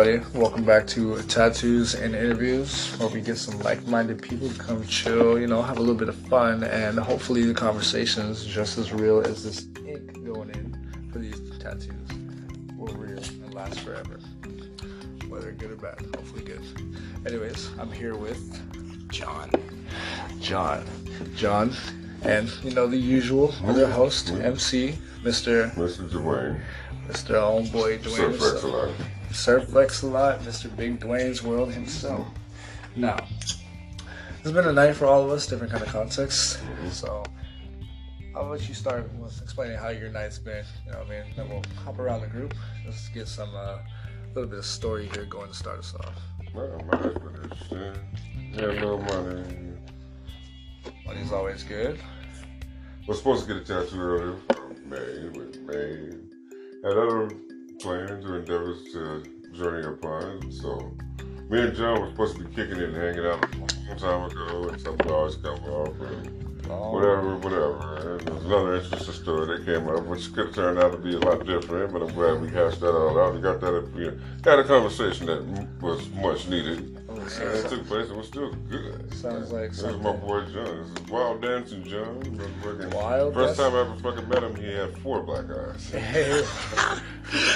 Everybody, welcome back to Tattoos and Interviews, where we get some like-minded people to come chill, you know, have a little bit of fun, and hopefully the conversation is just as real as this ink going in for these tattoos will real and last forever, whether good or bad. Hopefully good. Anyways, I'm here with John. John, John, and you know the usual other host, MC, Mr. Mr. Dwayne. Mr. Homeboy Dwayne. Flex a lot. Sir Flex a lot, Mr. Big Dwayne's World himself. Now, it's been a night for all of us, different kind of contexts. So, I'll let you start with explaining how your night's been. You know what I mean? Then we'll hop around the group. Let's get some, uh, little bit of story here going to start us off. Well, my night's been interesting. Have no money. Money's always good. Was supposed to get a tattoo earlier May, but May had other plans or endeavors to journey upon. So me and John were supposed to be kicking it and hanging out a long time ago, and something always come up. And Oh, whatever, whatever. And there's another interesting story that came up, which could turn out to be a lot different, but I'm glad we hashed that all out and got that, you know, had a conversation that was much needed. And it took place, it was still good. Sounds like This is my something. boy John. This is Wild Dancing John. Motherfucking- Wild First Dancing? time I ever fucking met him, he had four black eyes.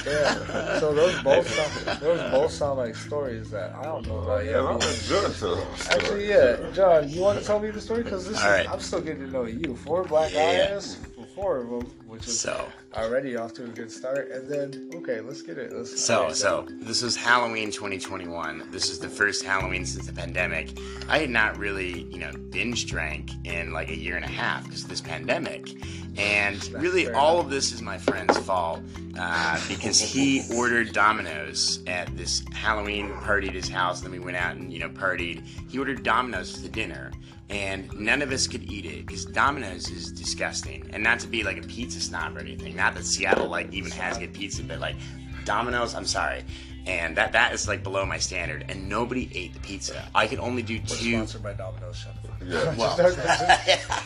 yeah. So those both sound, those both sound like stories that I don't know about yet. Yeah, I'm let John tell the story. Actually, yeah, John, you want to tell me the story? Because this All is, right. I'm still getting to know you. Four black Yeah. eyes, four of them, which is So, already off to a good start. And then, okay, let's get it. Let's, so, so this was Halloween 2021. This is the first Halloween since the pandemic. I had not really, you know, binge drank in like a year and a half because of this pandemic. And really, all enough. of this is my friend's fault uh, because he ordered Domino's at this Halloween party at his house. Then we went out and you know partied. He ordered Domino's for the dinner, and none of us could eat it because Domino's is disgusting. And not to be like a pizza snob or anything. Not that Seattle like even has good pizza, but like Domino's, I'm sorry. And that that is like below my standard. And nobody ate the pizza. I could only do We're two. sponsored by Domino's. Shut the fuck Yeah. Well,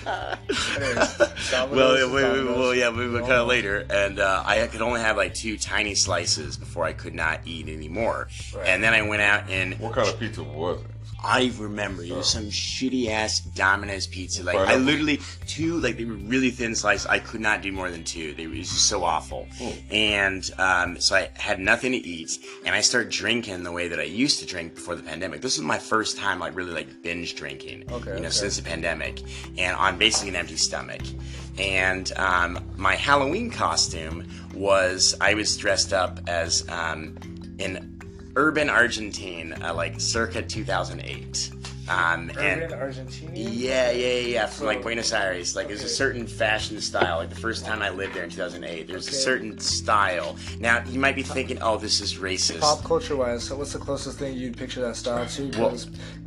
up. Anyways, well, yeah, we, we, Domino's. well, yeah, we were Oh. kind of later, and uh, I could only have like two tiny slices before I could not eat anymore. Right. And then I went out and What kind of pizza was it? I remember it was some shitty ass Domino's pizza. Like I literally two, like they were really thin slices. I could not do more than two. They were it was just so awful. And um, so I had nothing to eat, and I started drinking the way that I used to drink before the pandemic. This was my first time like really like binge drinking. Okay, You know, okay. since the pandemic, and on basically an empty stomach. And um, my Halloween costume was I was dressed up as um, an urban Argentine, uh, like circa 2008. Um, Urban and Argentina? yeah, yeah, yeah, yeah, from like Buenos Aires. Like, there's a certain fashion style. Like the first time I lived there in 2008, there's a certain style. Now you might be thinking, oh, this is racist. Pop culture wise, so what's the closest thing you'd picture that style to? Well,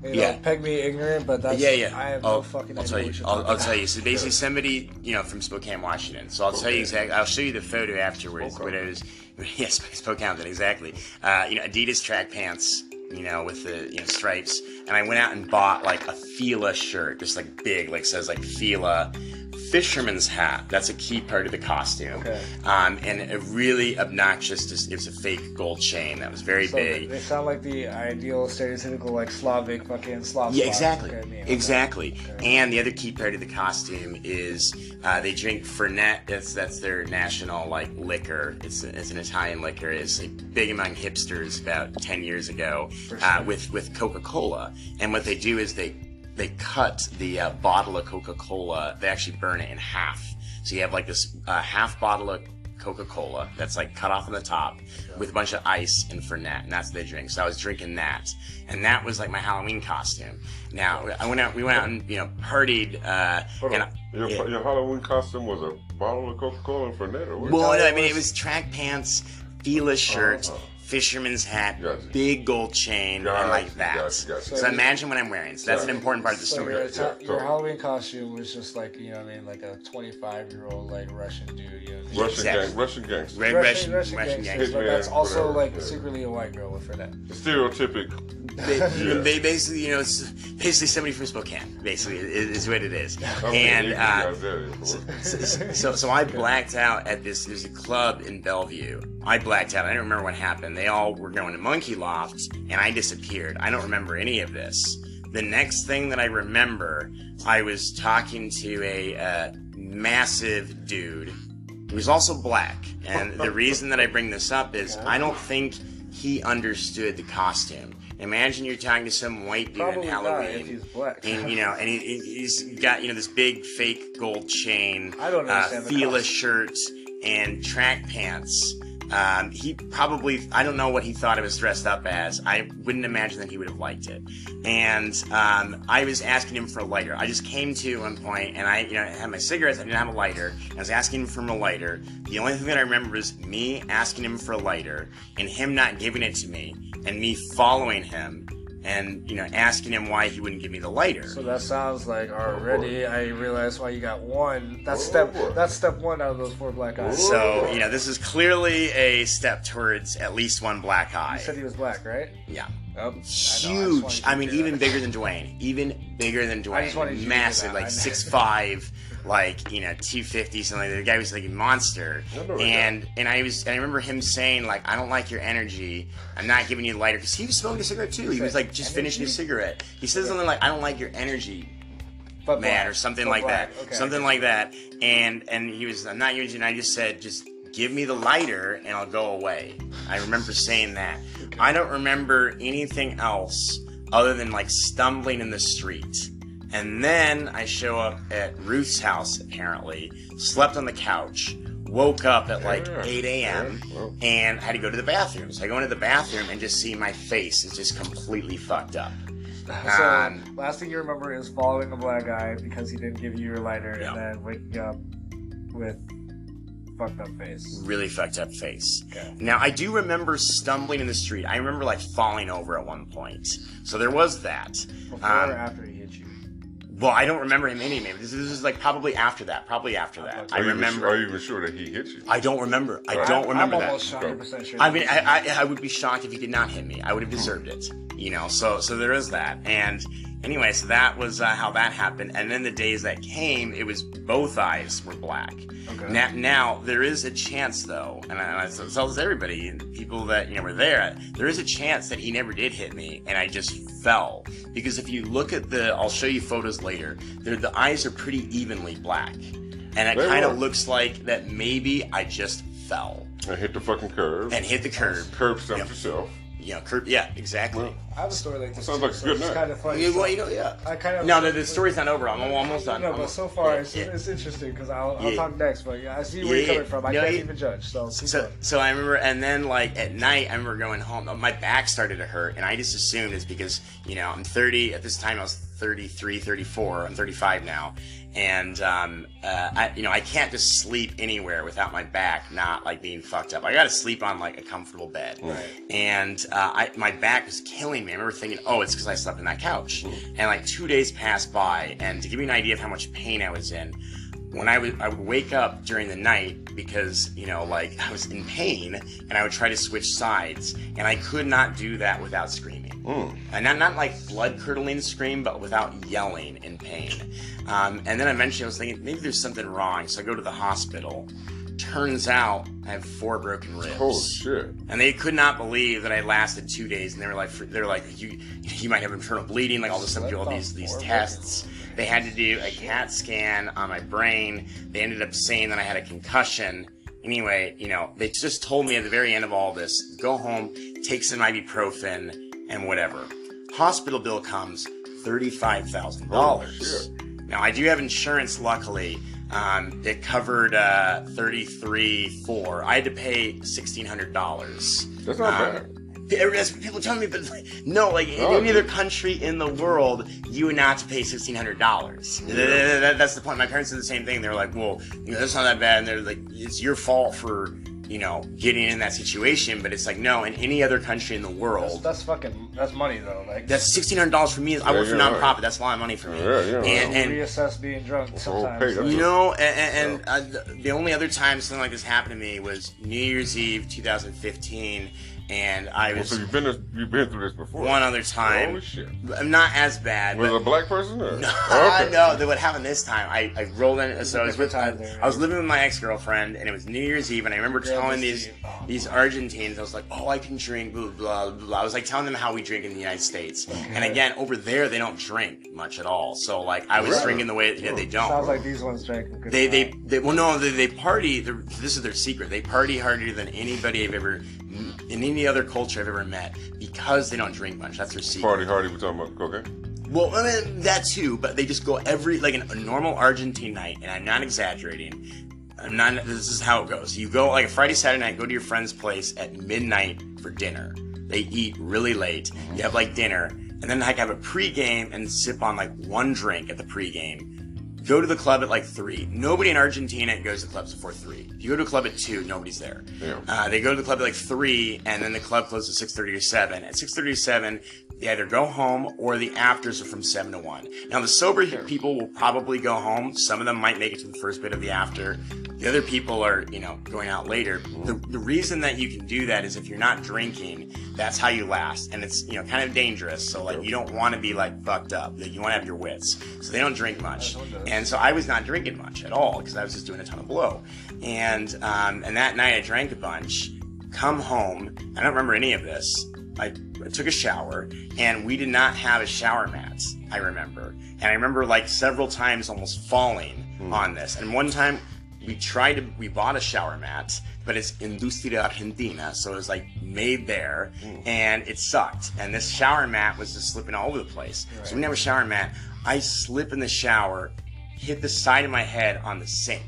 you know, yeah. peg me ignorant, but that's, yeah, yeah. I have I'll, no fucking I'll tell you. I'll, I'll tell you. So basically, somebody, you know, from Spokane, Washington. So I'll tell you exactly. I'll show you the photo afterwards. Okay. But it was, yes, Spokane, exactly. Uh, you know, Adidas track pants. You know, with the you know stripes, and I went out and bought like a Fila shirt, just like big, like says like Fila. Fisherman's hat. That's a key part of the costume. Okay. Um, and a really obnoxious. Just, it was a fake gold chain that was very So big. they sound like the ideal, stereotypical, like Slavic fucking Slav. Yeah, exactly. okay. Exactly. Okay. And the other key part of the costume is uh, they drink Fernet. That's that's their national like liquor. It's it's an Italian liquor. It's like, big among hipsters about ten years ago uh, with with Coca Cola. And what they do is they they cut the uh, bottle of Coca Cola. They actually burn it in half. So you have like this uh, half bottle of Coca Cola that's like cut off on the top with a bunch of ice and Fernet, and that's what they drink. So I was drinking that, and that was like my Halloween costume. Now I went out, we went out and you know partied, uh, Hold and on. I- Your, yeah. your Halloween costume was a bottle of Coca Cola and Fernet, or what? well, that I mean it was track pants, Fila shirt, Uh-huh. Fisherman's hat, Gotcha. big gold chain, and like that. gotcha, gotcha. So imagine what I'm wearing. So that's an important part of the So story. your, Yeah, your Halloween costume was just like you know what I mean, like a 25 year old like Russian dude. You know what I mean? Russian Exactly. gang, Russian gangster. Red Russian, Russian, Russian, Russian gangsters, gangster. but that's also whatever, like yeah. secretly a white girl with her that. The stereotypic They, Yeah. they basically, you know, it's basically somebody from Spokane. Basically, is, is what it is. I mean, and you uh, guys that is, so, so I blacked out at this. There's a club in Bellevue. I blacked out. I don't remember what happened. They all were going to Monkey Loft, and I disappeared. I don't remember any of this. The next thing that I remember, I was talking to a uh, massive dude who was also black. And the reason that I bring this up is I don't think he understood the costume. Imagine you're talking to some white dude not Halloween if he's black. and you know, and he, he's got you know this big fake gold chain, I don't uh, understand Fila shirt, and track pants. Um, he probably I don't know what he thought I was dressed up as. I wouldn't imagine that he would have liked it. And um, I was asking him for a lighter. I just came to one point and I you know, I had my cigarettes. I didn't have a lighter. I was asking him for a lighter. The only thing that I remember was me asking him for a lighter and him not giving it to me, and me following him and you know asking him why he wouldn't give me the lighter. So that sounds like already I realized why you got one. That's Oh, step. That's step one out of those four black eyes. So you know this is clearly a step towards at least one black eye. You said he was black, right? Yeah, Yep. I I huge. I mean, even bigger than Dwayne. Even bigger than I just wanted you Dwayne. to Massive, like six five, like you know two fifty something. like that. The guy was like a monster. And and I was and I remember him saying like I don't like your energy. I'm not giving you the lighter because he was smoking a cigarette too. He was like just finishing his cigarette. He said something like I don't like your energy But man or something But like black. that Okay. something like that and and he was i'm not using i just said just give me the lighter and i'll go away i remember saying that i don't remember anything else other than like stumbling in the street and then i show up at ruth's house apparently slept on the couch woke up at like 8 a.m and had to go to the bathroom so i go into the bathroom and just see my face is just completely fucked up So Um, last thing you remember is following the black guy because he didn't give you your lighter, Yeah. and then waking up with fucked up face. really fucked up face. Okay. Now I do remember stumbling in the street. I remember like falling over at one point. So there was that. Before Um, or after he hit you? Well, I don't remember him hitting me. This, this is like probably after that. Probably after that. I Are you even remember. sure- Are you even sure that he hit you? I don't remember. I Right. don't remember I'm that. almost 100% sure. I mean, I, I, I would be shocked if he did not hit me. I would have deserved it, you know. So, so there is that. And anyway, so that was uh, how that happened. And then the days that came, it was both eyes were black. Okay. Now, now there is a chance, though, and I, and I tell this everybody, and people that you know were there. There is a chance that he never did hit me, and I just fell. Because if you look at the, I'll show you photos later. The eyes are pretty evenly black, and it kind of looks like that maybe I just fell I hit the fucking curb. and hit the curb. curb stomped Yep. yourself. You know, curb. Yeah, exactly. Well, I have a story like this. Sounds too, like a so good it's night. kind of funny. Yeah, so- well, you know, yeah. I kind of No, the, the story's not over. I'm almost done. No, I'm but so far yeah, it's, yeah. it's interesting because I'll, I'll Yeah. talk next. But yeah, I see where Yeah, you're coming from. I No, can't yeah. even judge. So, So, going. so I remember, and then like at night, I remember going home. My back started to hurt, and I just assumed it's because you know I'm 30 at this time. I was 33, 34. I'm 35 now, and um, uh, I, you know I can't just sleep anywhere without my back not like being fucked up. I got to sleep on like a comfortable bed, right. and uh, I, my back was killing me. I remember thinking, oh, it's because I slept on that couch, and like two days passed by, and to give you an idea of how much pain I was in when I would I would wake up during the night because you know like I was in pain and I would try to switch sides and I could not do that without screaming and not not like blood curdling scream but without yelling in pain um, and then eventually I was thinking maybe there's something wrong so I go to the hospital turns out I have four broken ribs Holy shit. and they could not believe that I lasted two days. And they were like, they were like, you, you might have internal bleeding, like all this stuff. Do all these these tests. They had to do a CAT scan on my brain. They ended up saying that I had a concussion. Anyway, you know, they just told me at the very end of all this, go home, take some ibuprofen, and whatever. Hospital bill comes thirty-five thousand dollars. Now I do have insurance, luckily. Um, it covered uh, thirty-three four. I had to pay sixteen hundred dollars. That's not Um, bad. That's what people tell me, but like, no, like in No, any other country in the world, you would not have to pay sixteen hundred dollars. That's the point. My parents did the same thing. They're like, "Well, you know, that's not that bad." And they're like, "It's your fault for you know getting in that situation." But it's like, no, in any other country in the world, that's fucking that's money though. Like that's sixteen hundred dollars for me. I work for you're nonprofit. right. That's a lot of money for me. Yeah, yeah. And, and reassess being drunk a whole sometimes. pay, that's you a- know, and, and uh, the- the only other time something like this happened to me was New Year's Eve 2015, and I Well, was so you've been this, you've been through this before. one other time. Holy shit! I'm not as bad. Was but- it a black person? Or? No, Okay. no. That what happened this time? I, I rolled in. So I was with different time there, I was living with my ex girlfriend, and it was New Year's Eve, and I remember Girl, telling these oh. these Argentines, I was like, oh, I can drink, blah blah blah. blah. I was like telling them how we drink in the United States, and again, over there they don't drink much at all. So like I was Really? drinking the way yeah, they hmm. don't. Sounds like these ones drank a good They, they, they, well, no, they, they party. This is their secret. They party harder than anybody I've ever, in any other culture I've ever met, because they don't drink much. That's their secret. Party hardy. we're talking about cocaine? Well, I mean, that too, but they just go every like an, a normal Argentine night, and I'm not exaggerating. I'm not. This is how it goes. You go like a Friday, Saturday night, go to your friend's place at midnight for dinner. They eat really late. Mm-hmm. You have like dinner, and then like have a pregame and sip on like one drink at the pregame. Go to the club at like three. Nobody in Argentina goes to clubs before three. If you go to a club at two, nobody's there. Yeah. Uh, they go to the club at like three, and then the club closes at six thirty or seven. At six thirty seven, they either go home or the afters are from seven to one. Now the sober people will probably go home. Some of them might make it to the first bit of the after. The other people are, you know, going out later. The, the reason that you can do that is if you're not drinking, that's how you last, and it's you know kind of dangerous. So like you don't want to be like fucked up. You want to have your wits. So they don't drink much, and so I was not drinking much at all because I was just doing a ton of blow. And um, and that night I drank a bunch. Come home. I don't remember any of this. I took a shower, and we did not have a shower mat. I remember, and I remember like several times almost falling hmm. on this. And one time we tried to we bought a shower mat but it's industria argentina so it was like made there hmm. and it sucked. And this shower mat was just slipping all over the place. So we didn't have a shower mat. I slip in the shower hit the side of my head on the sink.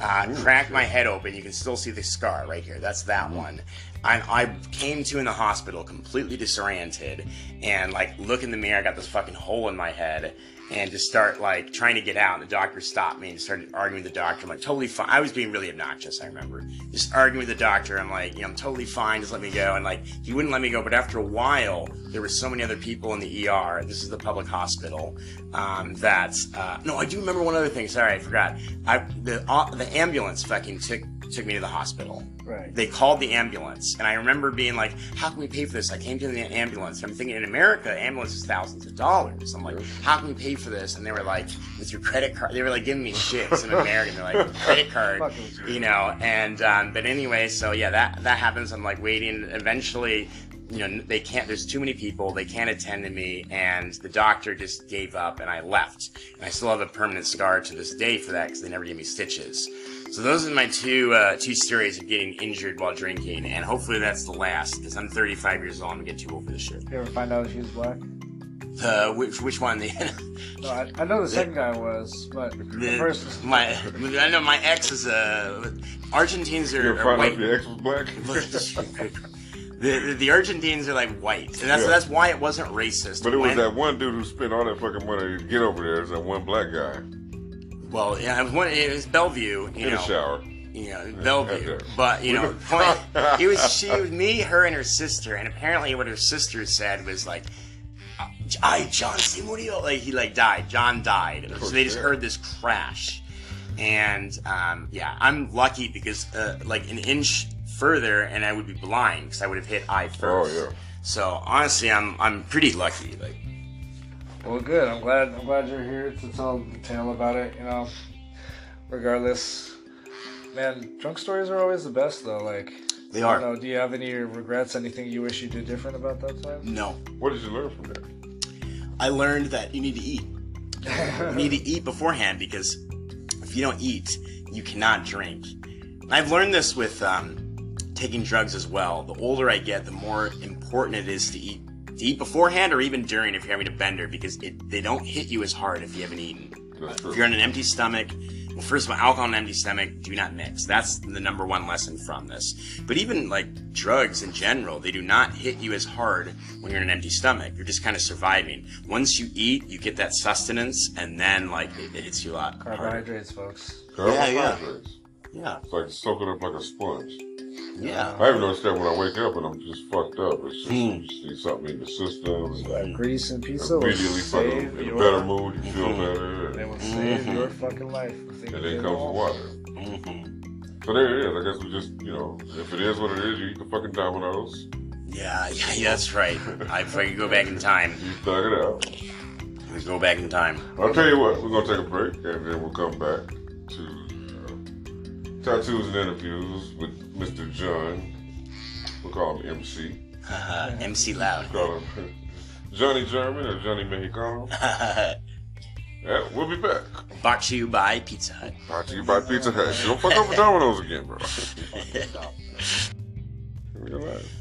Uh, cracked my head open. You can still see the scar right here. That's that hmm. one and I came to in the hospital completely disoriented. And like look in the mirror I got this fucking hole in my head and just start like trying to get out. And the doctor stopped me and started arguing with the doctor. I'm like, totally fine. I was being really obnoxious, I remember. Just arguing with the doctor. I'm like, you know, I'm totally fine. Just let me go. And like, he wouldn't let me go. But after a while, there were so many other people in the ER. This is the public hospital. Um, that, uh, no, I do remember one other thing. Sorry, I forgot. I, the, uh, the ambulance fucking took, took me to the hospital. Right. They called the ambulance, and I remember being like, "How can we pay for this?" I came to the ambulance. I'm thinking in America, ambulance is thousands of dollars. I'm like, "How can we pay for this?" And they were like, "With your credit card." They were like giving me shit. 'cause I'm American. They're like, "Credit card," you know. And um, but anyway, so yeah, that that happens. I'm like waiting. Eventually, you know, they can't. There's too many people. They can't attend to me, and the doctor just gave up, and I left. And I still have a permanent scar to this day for that because they never gave me stitches. So those are my two uh, two stories of getting injured while drinking, and hopefully that's the last because I'm 35 years old. I'm gonna get too old for this shit. You ever find out she was black? Uh, which which one? The, No, I, I know the second guy was, but the the first. my I know my ex is a Argentines You are, ever are find out white. your ex was black? the, the the Argentines are like white, and that's Yeah. that's why it wasn't racist. But it was When- that one dude who spent all that fucking money to get over there. Is that one black guy Well, yeah, it was, one, it was Bellevue, you in know. the shower? you know, Bellevue. okay. But you know, point, it was she, was me, her, and her sister. And apparently, what her sister said was like, "I John se murió," like he like died. John died. So they just heard this crash, and um, yeah, I'm lucky because uh, like an inch further, and I would be blind because I would have hit eye first. Oh, yeah. So honestly, I'm I'm pretty lucky. Like, Well, good. I'm glad. I'm glad you're here to tell the tale about it. You know, regardless, man, drunk stories are always the best, though. Like, They are. don't know, do you have any regrets? Anything you wish you did different about that time? no, What did you learn from there? I learned that you need to eat. You need to eat beforehand because if you don't eat, you cannot drink. I've learned this with um, taking drugs as well. The older I get, the more important it is to eat. To eat beforehand or even during if you're having a bender because it, they don't hit you as hard if you haven't eaten. That's true. If you're on an empty stomach, well, first of all, alcohol and empty stomach, do not mix. That's the number one lesson from this. But even like drugs in general, they do not hit you as hard when you're in an empty stomach. You're just kind of surviving. Once you eat, you get that sustenance, and then like it, it hits you a lot harder. Carbohydrates, folks. Yeah, yeah. Carbohydrates. Yeah, It's like soaking up like a sponge. yeah. I even noticed that when I wake up and I'm just fucked up. It's just, Mm. you just need something in the system. and Grease and pizza Immediately fucking save in a better mood, you feel Mhm. better. They And, will save Mhm. your fucking life. and then comes the water. hmm So there it is. I guess we just, you know, if it is what it is, you eat the fucking Domino's. Yeah, yeah, yeah, that's right. I, if I could go back in time, You thug it out. let's go back in time. I'll tell you what, we're gonna take a break and then we'll come back to tattoos and interviews with Mr. John. We'll call him MC. Uh, MC Loud. We Call him Johnny German or Johnny Mexicano. Yeah, we'll be back. Brought to you by Pizza Hut. Brought to you by Pizza Hut. Don't fuck up with Domino's again, bro.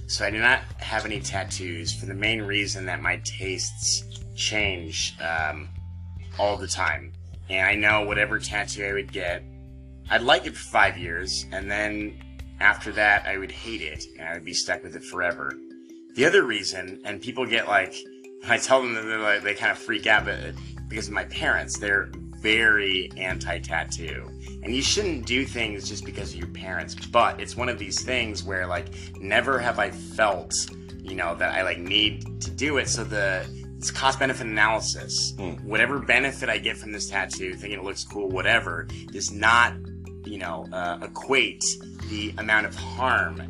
So I do not have any tattoos for the main reason that my tastes change um, all the time. And I know whatever tattoo I would get, I'd like it for five years, and then after that, I would hate it, and I would be stuck with it forever. The other reason, and people get like, when I tell them that they're like, they kind of freak out, but because of my parents, they're very anti-tattoo, and you shouldn't do things just because of your parents. But it's one of these things where like, never have I felt, you know, that I like need to do it. So the it's cost benefit analysis. Hmm. Whatever benefit I get from this tattoo, thinking it looks cool, whatever, does not, you know, uh, equate the amount of harm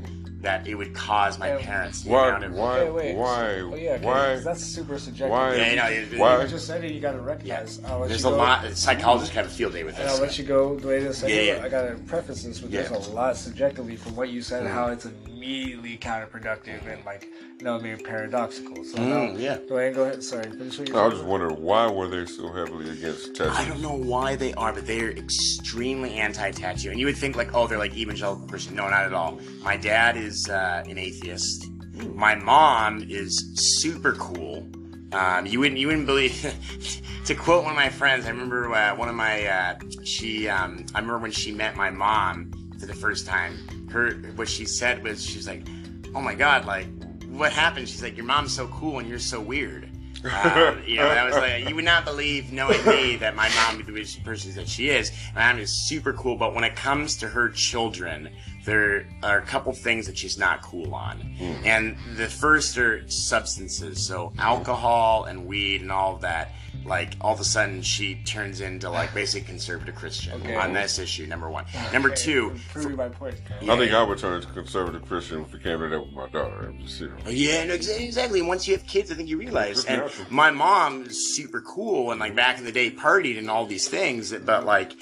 that it would cause my Yeah. parents. The Why? amount of, Why? Wait, wait. Why? Oh yeah, 'cause Why? that's super subjective. Why? Yeah, you know, it- Why? I just said it. You got to recognize. I'll There's a go. lot. Psychologists have a field day with And I'll let you go. Wait a second. Yeah, yeah. I gotta preface this with there's Yeah. Mm. a lot subjectively from what you said, how it's immediately counterproductive and like, no, I mean paradoxical. So Mm, now, yeah. Go ahead. Go ahead. Sorry. Finish what you I was just wondering why were they so heavily against tattoos? I don't know why they are, but they're extremely anti-tattoo. And you would think like, oh, they're like evangelical Christian. No, not at all. My dad is uh, an atheist. My mom is super cool. Um, you wouldn't you wouldn't believe. to quote one of my friends, I remember uh, one of my uh, she. Um, I remember when she met my mom for the first time. Her what she said was she's like, oh my god, like what happened? She's like, your mom's so cool and you're so weird. Um, you know, that was like you would not believe knowing me that my mom be the person that she is. My mom is super cool, but when it comes to her children, there are a couple things that she's not cool on. And the first are substances, so alcohol and weed and all of that. Like all of a sudden, she turns into like basically conservative Christian Okay. on this issue. Number one. Number two. Prove my point. I think I would turn to conservative Christian if it came to that with my daughter. I'm just serious. Oh, yeah, no, exactly. Once you have kids, I think you realize. Just And natural. my mom is super cool and like back in the day partied and all these things, but like,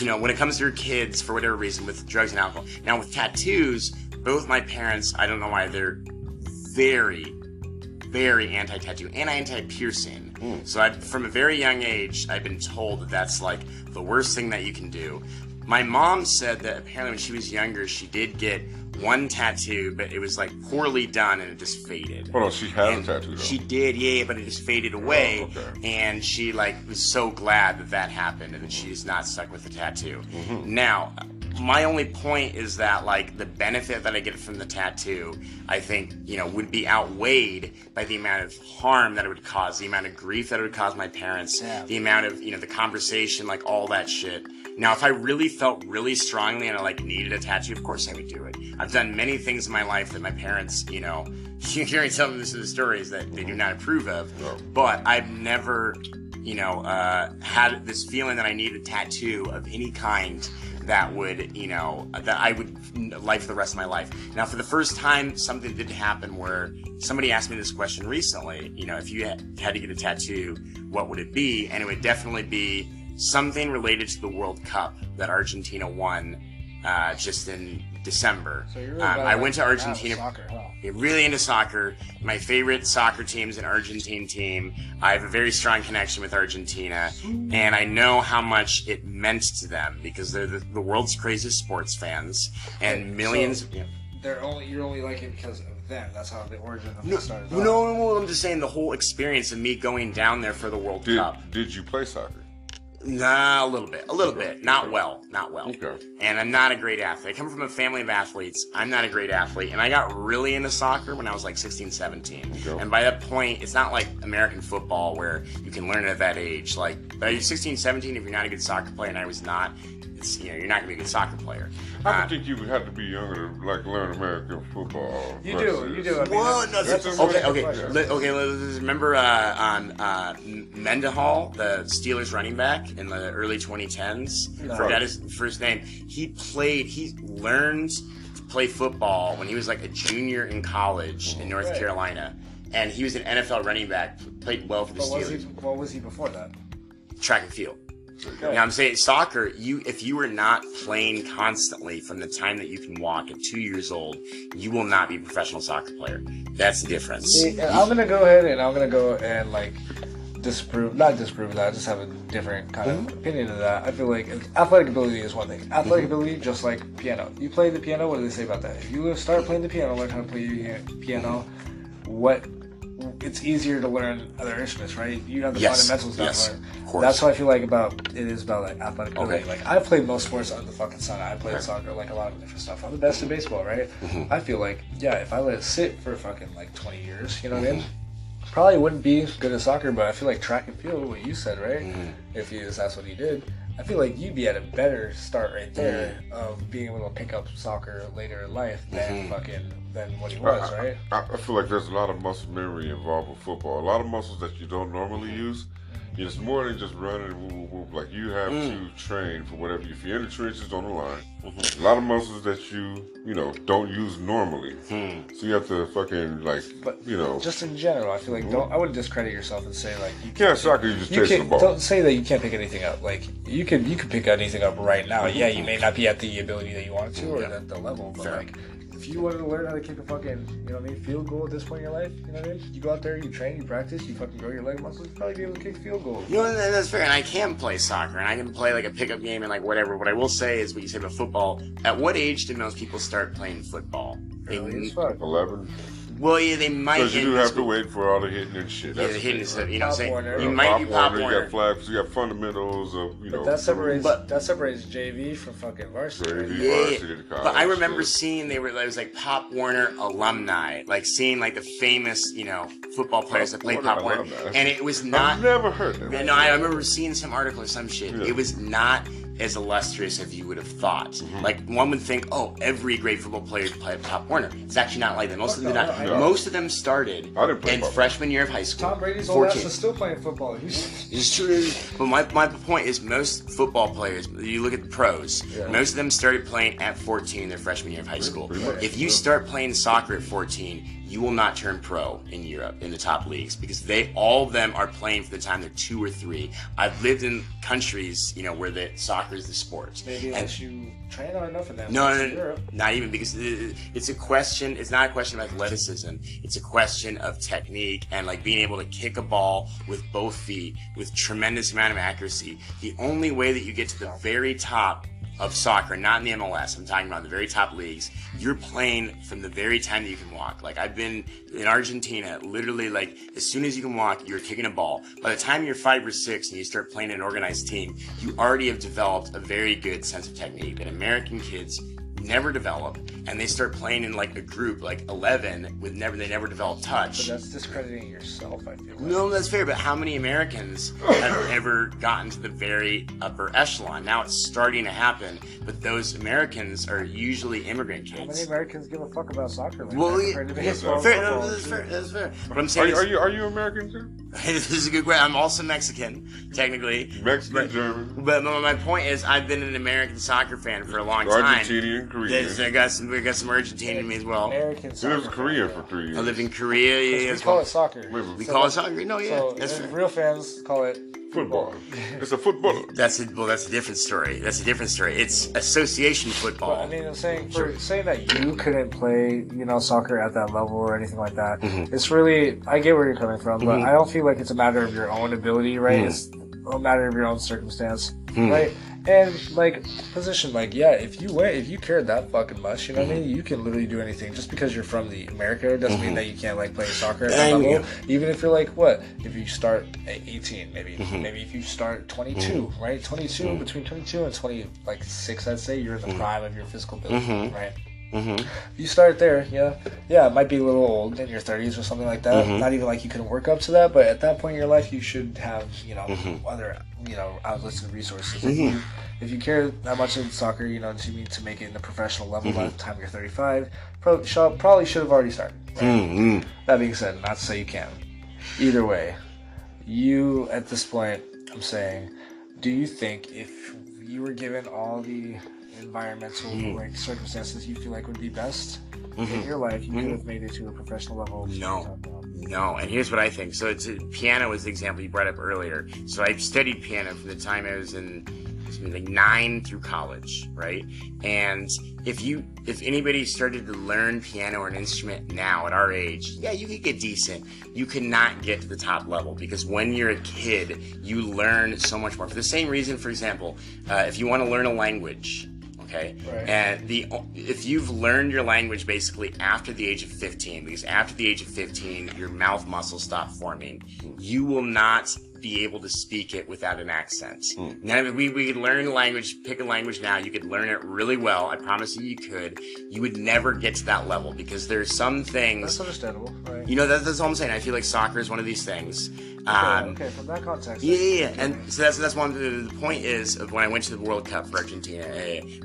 you know, when it comes to her kids, for whatever reason, with drugs and alcohol. Now with tattoos, both my parents, I don't know why they're very, very anti-tattoo and So I, from a very young age, I've been told that that's like the worst thing that you can do. My mom said that apparently when she was younger, she did get one tattoo, but it was like poorly done and it just faded. Oh, she had And a tattoo though. She did, yeah, but it just faded oh, away. Oh, okay. And she like was so glad that that happened, and that she's not stuck with the tattoo. Mm-hmm. Now, my only point is that like the benefit that I get from the tattoo, I think you know would be outweighed by the amount of harm that it would cause, the amount of grief that it would cause my parents, Yeah. the amount of you know the conversation, like all that shit. Now, if I really felt really strongly and I like needed a tattoo, of course I would do it. I've done many things in my life that my parents, you know, hearing some of this in the stories that they do not approve of. But I've never, you know, uh, had this feeling that I need a tattoo of any kind that would, you know, that I would like for the rest of my life. Now, for the first time, something did happen where somebody asked me this question recently. You know, if you had had to get a tattoo, what would it be? And it would definitely be something related to the World Cup that Argentina won uh, just in December. So you're really Um, I went to Argentina. Soccer, huh? I'm really into soccer. My favorite soccer team is an Argentine team. I have a very strong connection with Argentina, and I know how much it meant to them because they're the, the world's craziest sports fans, and millions. So- yeah. They're only you're only like it because of them. That's how the origin of No, it started. no, no, no, I'm just saying the whole experience of me going down there for the World Did Cup. Did you play soccer? Nah, a little bit, a little bit, not well, not well. Okay. And I'm not a great athlete. I come from a family of athletes. I'm not a great athlete. And I got really into soccer when I was like 16, 17. Okay. And by that point, it's not like American football where you can learn it at that age. Like, by 16, 17, if you're not a good soccer player, and I was not, it's, you know, you're not going to be a good soccer player. I don't think you would have to be younger to like learn American football. You do, you do. I mean, Well, no, that's that's okay, okay, question. Let- okay. let's- Remember uh, on uh, Mendenhall, the Steelers running back in the early 2010s. No. Forgot his first name. He played. He learned to play football when he was like a junior in college in North Right. Carolina, and he was an NFL running back. Played well for the But was he, Steelers. what was he before that? Track and field. You know, I'm saying soccer. You, if you are not playing constantly from the time that you can walk at two years old, you will not be a professional soccer player. That's the difference. See, I'm gonna go ahead and I'm gonna go and like disprove, not disprove that. I just have a different kind of mm-hmm. opinion of that. I feel like athletic ability is one thing. Athletic mm-hmm. ability, just like piano. You play the piano. What do they say about that? If you start playing the piano, learn how to play piano. What? It's easier to learn other instruments, right? You have the Yes, fundamentals down. yes, to learn. of course. That's what I feel like about it is about like athletic ability. Okay. Like I've played most sports under the fucking sun. I played soccer, like a lot of different stuff. I'm the best in baseball, right? Mm-hmm. I feel like yeah, if I let it sit for fucking like 20 years, you know what I mean? Mm-hmm. Probably wouldn't be good at soccer, but I feel like track and field, what you said, right? Mm-hmm. If you, that's what he did, I feel like you'd be at a better start right there Mm-hmm. of being able to pick up soccer later in life than Mm-hmm. fucking than what he was, right? I, I feel like there's a lot of muscle memory involved with football. A lot of muscles that you don't normally use. It's more than just running whoop, whoop, whoop. Like you have mm. to train for whatever. If you're in the trenches on the line, mm-hmm. a lot of muscles that you you know don't use normally. Hmm. So you have to fucking like But you know. Just in general, I feel like mm-hmm. don't I wouldn't discredit yourself and say like you yeah, soccer you just you chase the can ball. don't say that you can't pick anything up. Like you can you could pick anything up right now. Yeah, you mm-hmm. may not be at the ability that you want to or Yeah. at the level, but Fair. like if you wanted to learn how to kick a fucking you know what I mean field goal at this point in your life, you know what I mean? You go out there, you train, you practice, you fucking grow your leg muscles, you probably be able to kick field goals. You know, and that's fair. And I can play soccer, and I can play like a pickup game and like whatever. What I will say is, what you say about football. At what age did most people start playing football? They- Early as fuck. Eleven. Well, yeah, they might. Because you do have to wait for all the hitting and shit. Yeah, That's the the hitting thing, stuff. right? You know what I'm Pop saying? Warner. You Uh, might do pop You Warner. got flags. You got fundamentals of you know. But that separates But- that separates JV from fucking varsity. JV, Yeah, yeah, varsity yeah. college, But I remember so- seeing they were it was like Pop Warner alumni, like seeing like the famous you know football players that played Warner Pop Warner, alumni. and it was not. I've never heard that. Yeah, no, I remember seeing some article or some shit. Yeah. It was not as illustrious as you would have thought. Mm-hmm. Like one would think, oh, every great football player play played Pop Warner. It's actually not like that. Most of them did No, not. no, Most of them started I didn't play in Pop Warner. freshman year of high school. Tom Brady's old ass 14. is still playing football. He's It's true. But my, my point is, most football players, you look at the pros, Yeah. most of them started playing at 14 their freshman year of high school. pretty much. If you start playing soccer at 14, you will not turn pro in Europe in the top leagues because they all of them are playing for the time they're two or three. I've lived in countries, you know, where the soccer is the sport. maybe And- unless you train on enough of them. no, no, no, not even because it's a question. It's not a question of athleticism. It's a question of technique and like being able to kick a ball with both feet with tremendous amount of accuracy. The only way that you get to the very top of soccer, not in the MLS, I'm talking about the very top leagues. You're playing from the very time that you can walk. Like I've been in Argentina, literally like as soon as you can walk, you're kicking a ball. By the time you're five or six and you start playing an organized team, you already have developed a very good sense of technique that American kids never develop and they start playing in like a group like 11 with never they never develop touch. But touch that's discrediting yourself. I feel. Like. no that's fair but how many americans have ever gotten to the very upper echelon now it's starting to happen but those americans are usually immigrant kids. How many Americans give a fuck about soccer? Like well, that yeah, compared baseball, fair, football, no, that's fair, that's fair. But I'm Are saying you, are you are you American too? this is a good question. I'm also Mexican, technically. Mexican, But- German, But my my point is, I've been an American soccer fan for a long time. Argentinian, Korean. There's- I got some, we got some Argentine in me as well. American He soccer. lives in Korea fan, for three years. I lived in Korea. Yeah, We as call well. it soccer. We So call it soccer. No, yeah, So that's real fans call it football. It's a football. That's a, well, that's a different story. That's a different story. It's association football. But I mean, I'm saying for saying that you couldn't play, you know, soccer at that level or anything like that. Mm-hmm. It's really, I get where you're coming from, but I don't feel like it's a matter of your own ability, right? Mm-hmm. It's a matter of your own circumstance, right? And like position, like yeah, if you went, if you cared that fucking much, you know what I mean, Mm-hmm. you can literally do anything. Just because you're from the America doesn't mean that you can't like play soccer at that mean- level. Even if you're like what, if you start at 18, maybe Mm-hmm. maybe if you start 22, right? 22 between 22 and 20, like six, I'd say you're in Mm-hmm. the prime of your physical ability, right? Mhm. You start there, yeah, yeah. It might be a little old in your 30s or something like that. Mm-hmm. Not even like you couldn't work up to that, but at that point in your life, you should have you know Mm-hmm. other you know outlets and resources. If you if you care that much in soccer, you know, to to make it in the professional level Mm-hmm. by the time you're 35, probably should, probably should have already started. Mm-hmm. That being said, not to say you can't. Either way, you at this point, I'm saying, do you think if you were given all the environmental Mm. like circumstances you feel like would be best in your life, you could have made it to a professional level? Mm-hmm. No. No, and here's what I think. So it's piano was the example you brought up earlier. So I've studied piano from the time I was in like nine through college, right? And if you, if anybody started to learn piano or an instrument now at our age, yeah, you could get decent. You cannot get to the top level because when you're a kid, you learn so much more. For the same reason, for example, uh, if you want to learn a language, okay Right. and the if you've learned your language basically after the age of 15 because after the age of 15 your mouth muscles stop forming you will not be able to speak it without an accent hmm. now if we, we could learn a language pick a language now you could learn it really well i promise you you could you would never get to that level because there's some things That's understandable, right? You know that, that's all i'm saying i feel like soccer is one of these things okay, um, okay, from that context. yeah, yeah, yeah. And so that's that's one. The, the point is of when I went to the World Cup for Argentina.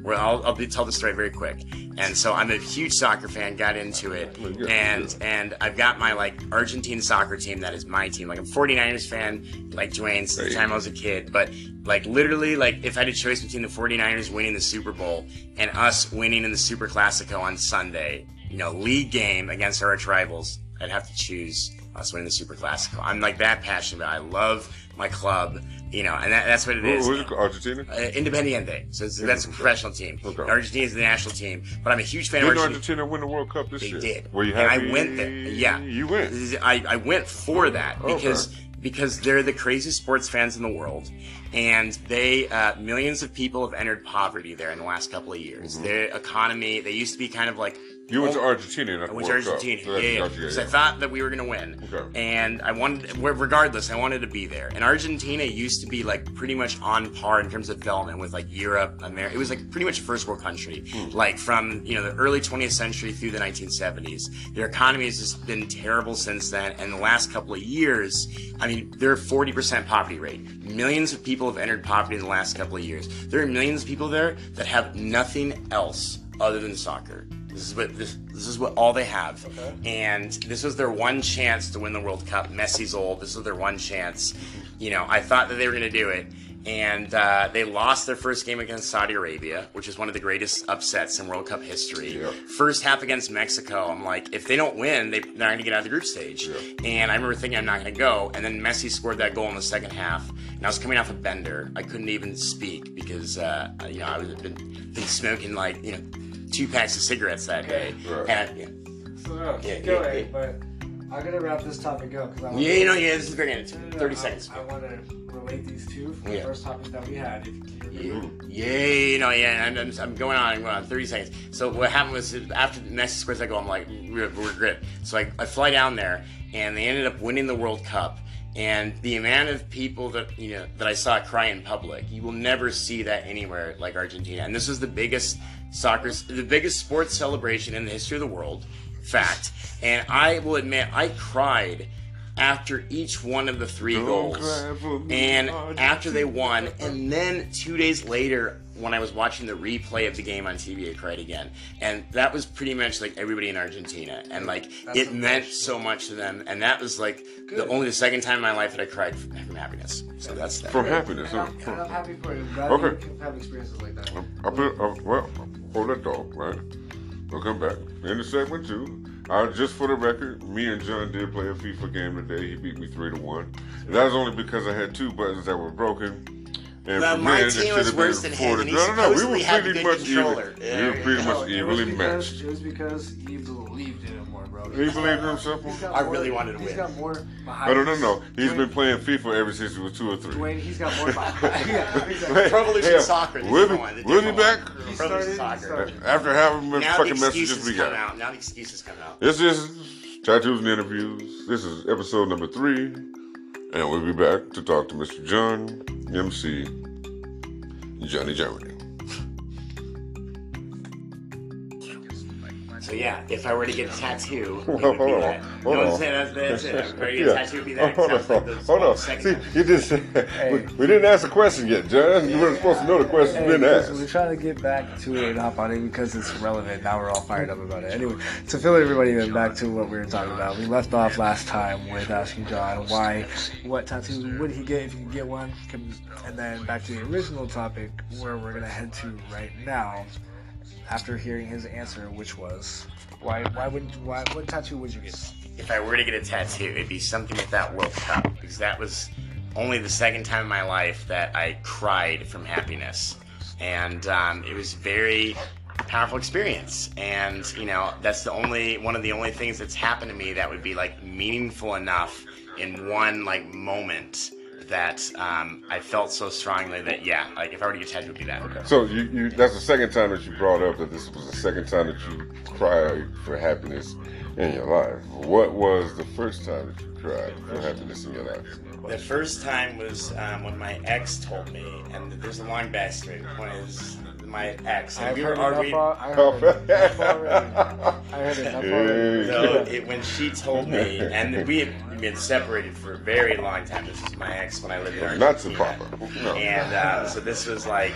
where I'll, I'll be, tell the story very quick. And so I'm a huge soccer fan. Got into it, and and I've got my like Argentine soccer team that is my team. Like I'm 49ers fan, like Dwayne since the time I was a kid. But like literally, like if I had a choice between the 49ers winning the Super Bowl and us winning in the Super Classico on Sunday, you know, league game against our arch rivals, I'd have to choose us winning the Super Classico. I'm like that passionate. about it. I love my club, you know, and that, that's what it is. it? Argentina? Uh, Independiente. So it's, that's a professional team. Okay. Argentina is the national team, but I'm a huge fan Didn't of Argentina. Argentina win the World Cup this They year? did. Were you And I happy? went there. Yeah. You went. I, I went for that Okay. because because they're the craziest sports fans in the world, and they uh, millions of people have entered poverty there in the last couple of years. Mm-hmm. Their economy, they used to be kind of like You went to Argentina, I went to Argentina. So yeah, yeah. Because I thought that we were going to win. Okay. And I wanted, regardless, I wanted to be there. And Argentina used to be like pretty much on par in terms of development with like Europe, America. It was like pretty much a first world country. Hmm. Like from, you know, the early 20th century through the 1970s. Their economy has just been terrible since then. And the last couple of years, I mean, they're 40% poverty rate. Millions of people have entered poverty in the last couple of years. There are millions of people there that have nothing else other than soccer. This is what this, this is what all they have, and this was their one chance to win the World Cup. Messi's old. This was their one chance. You know, I thought that they were going to do it, and uh, they lost their first game against Saudi Arabia, which is one of the greatest upsets in World Cup history. Yeah. First half against Mexico, I'm like, if they don't win, they, they're not going to get out of the group stage. Yeah. And I remember thinking I'm not going to go, and then Messi scored that goal in the second half, and I was coming off a bender. I couldn't even speak because uh, you know I was been, been smoking like you know two packs of cigarettes that day. Right. And, yeah. So no, Yeah, keep yeah, going, yeah. but I'm gonna wrap this topic up because I yeah, you know, yeah, this is very good. No, no, no, Thirty I- seconds. I, want to relate these two from the Yeah. first topic that we had. If you Yeah, remember. yeah, you know, yeah, and I'm, I'm going on, I'm going on, 30 seconds. So what happened was after the Messi scores that goal, I'm like, we're, we're good. So I, I fly down there, and they ended up winning the World Cup. And the amount of people that you know that I saw cry in public, you will never see that anywhere like Argentina. And this was the biggest soccer, the biggest sports celebration in the history of the world. Fact. And I will admit, I cried after each one of the 3 Don't goals. cry for me, And after they won, and then two days later, when I was watching the replay of the game on TV, I cried again. And that was pretty much like everybody in Argentina. And like, That's it meant so much to them. And that was like the only the second time in my life that I cried from, from happiness. So that's that. From happiness. And huh? I'm, and I'm happy for you. Okay. you have experiences like that. I put, uh, well, hold that thought, right? We'll come back. In the segment two, uh, just for the record, me and John did play a FIFA game today. He beat me three to one. And that was only because I had two buttons that were broken. And Well, for my men, it team was worse than four his, to- and he No, no, no. We were pretty much even. Yeah, we were pretty No, much evenly because, matched. It was because he believed in it more, bro. He believed in himself. He's I more- really wanted to He's win. got more behind. I don't know. No, he's Dwayne- been playing FIFA ever since he was two or three. Dwayne, he's got more behind. yeah, exactly. Pro Evolution Yeah. Soccer. the We'll be- one, we'll be back. one. He Pro Evolution started- he Soccer. started. After having the Now fucking the messages excuses we come got. out. Now the excuses come out. This is Tattoos and Interviews. This is episode number three. And we'll be back to talk to Mr. John, MC, Johnny Germany. So yeah, if I were to get a tattoo, it would be that. hold No, on. that's it, that's, that's it. If I were to get a Yeah. tattoo, it would be that. Hold Sounds like on, those hold on. See, time. you just we, we didn't ask a question yet, John. You weren't supposed to know the question's Hey, been listen, we're trying to get back to it and hop on it because it's relevant. Now we're all fired up about it. Anyway, to fill everybody in back to what we were talking about, we left off last time with asking John why, what tattoo would he get if he could get one, and then back to the original topic where we're gonna head to right now, after hearing his answer, which was why, why would, why, what tattoo would you get? if I were to get a tattoo, it'd be something with that World Cup because that was only the second time in my life that I cried from happiness, and um, it was very powerful experience. And you know, that's the only one of the only things that's happened to me that would be like meaningful enough in one like moment that um, I felt so strongly that yeah, like if I were to get a tattoo, it would be that. So you, you that's the second time that you brought up that this was the second time that you cried for happiness in your life. What was the first time that you cried for happiness in your life? The first time was um, when my ex told me, and there's a long backstory. One is my ex. and I've we heard were enough, arguing. al- I heard enough already. I heard enough already. So it, when she told me, and we had been separated for a very long time. This was my ex when I lived in Argentina. Not to Papa. No. And uh, so this was like,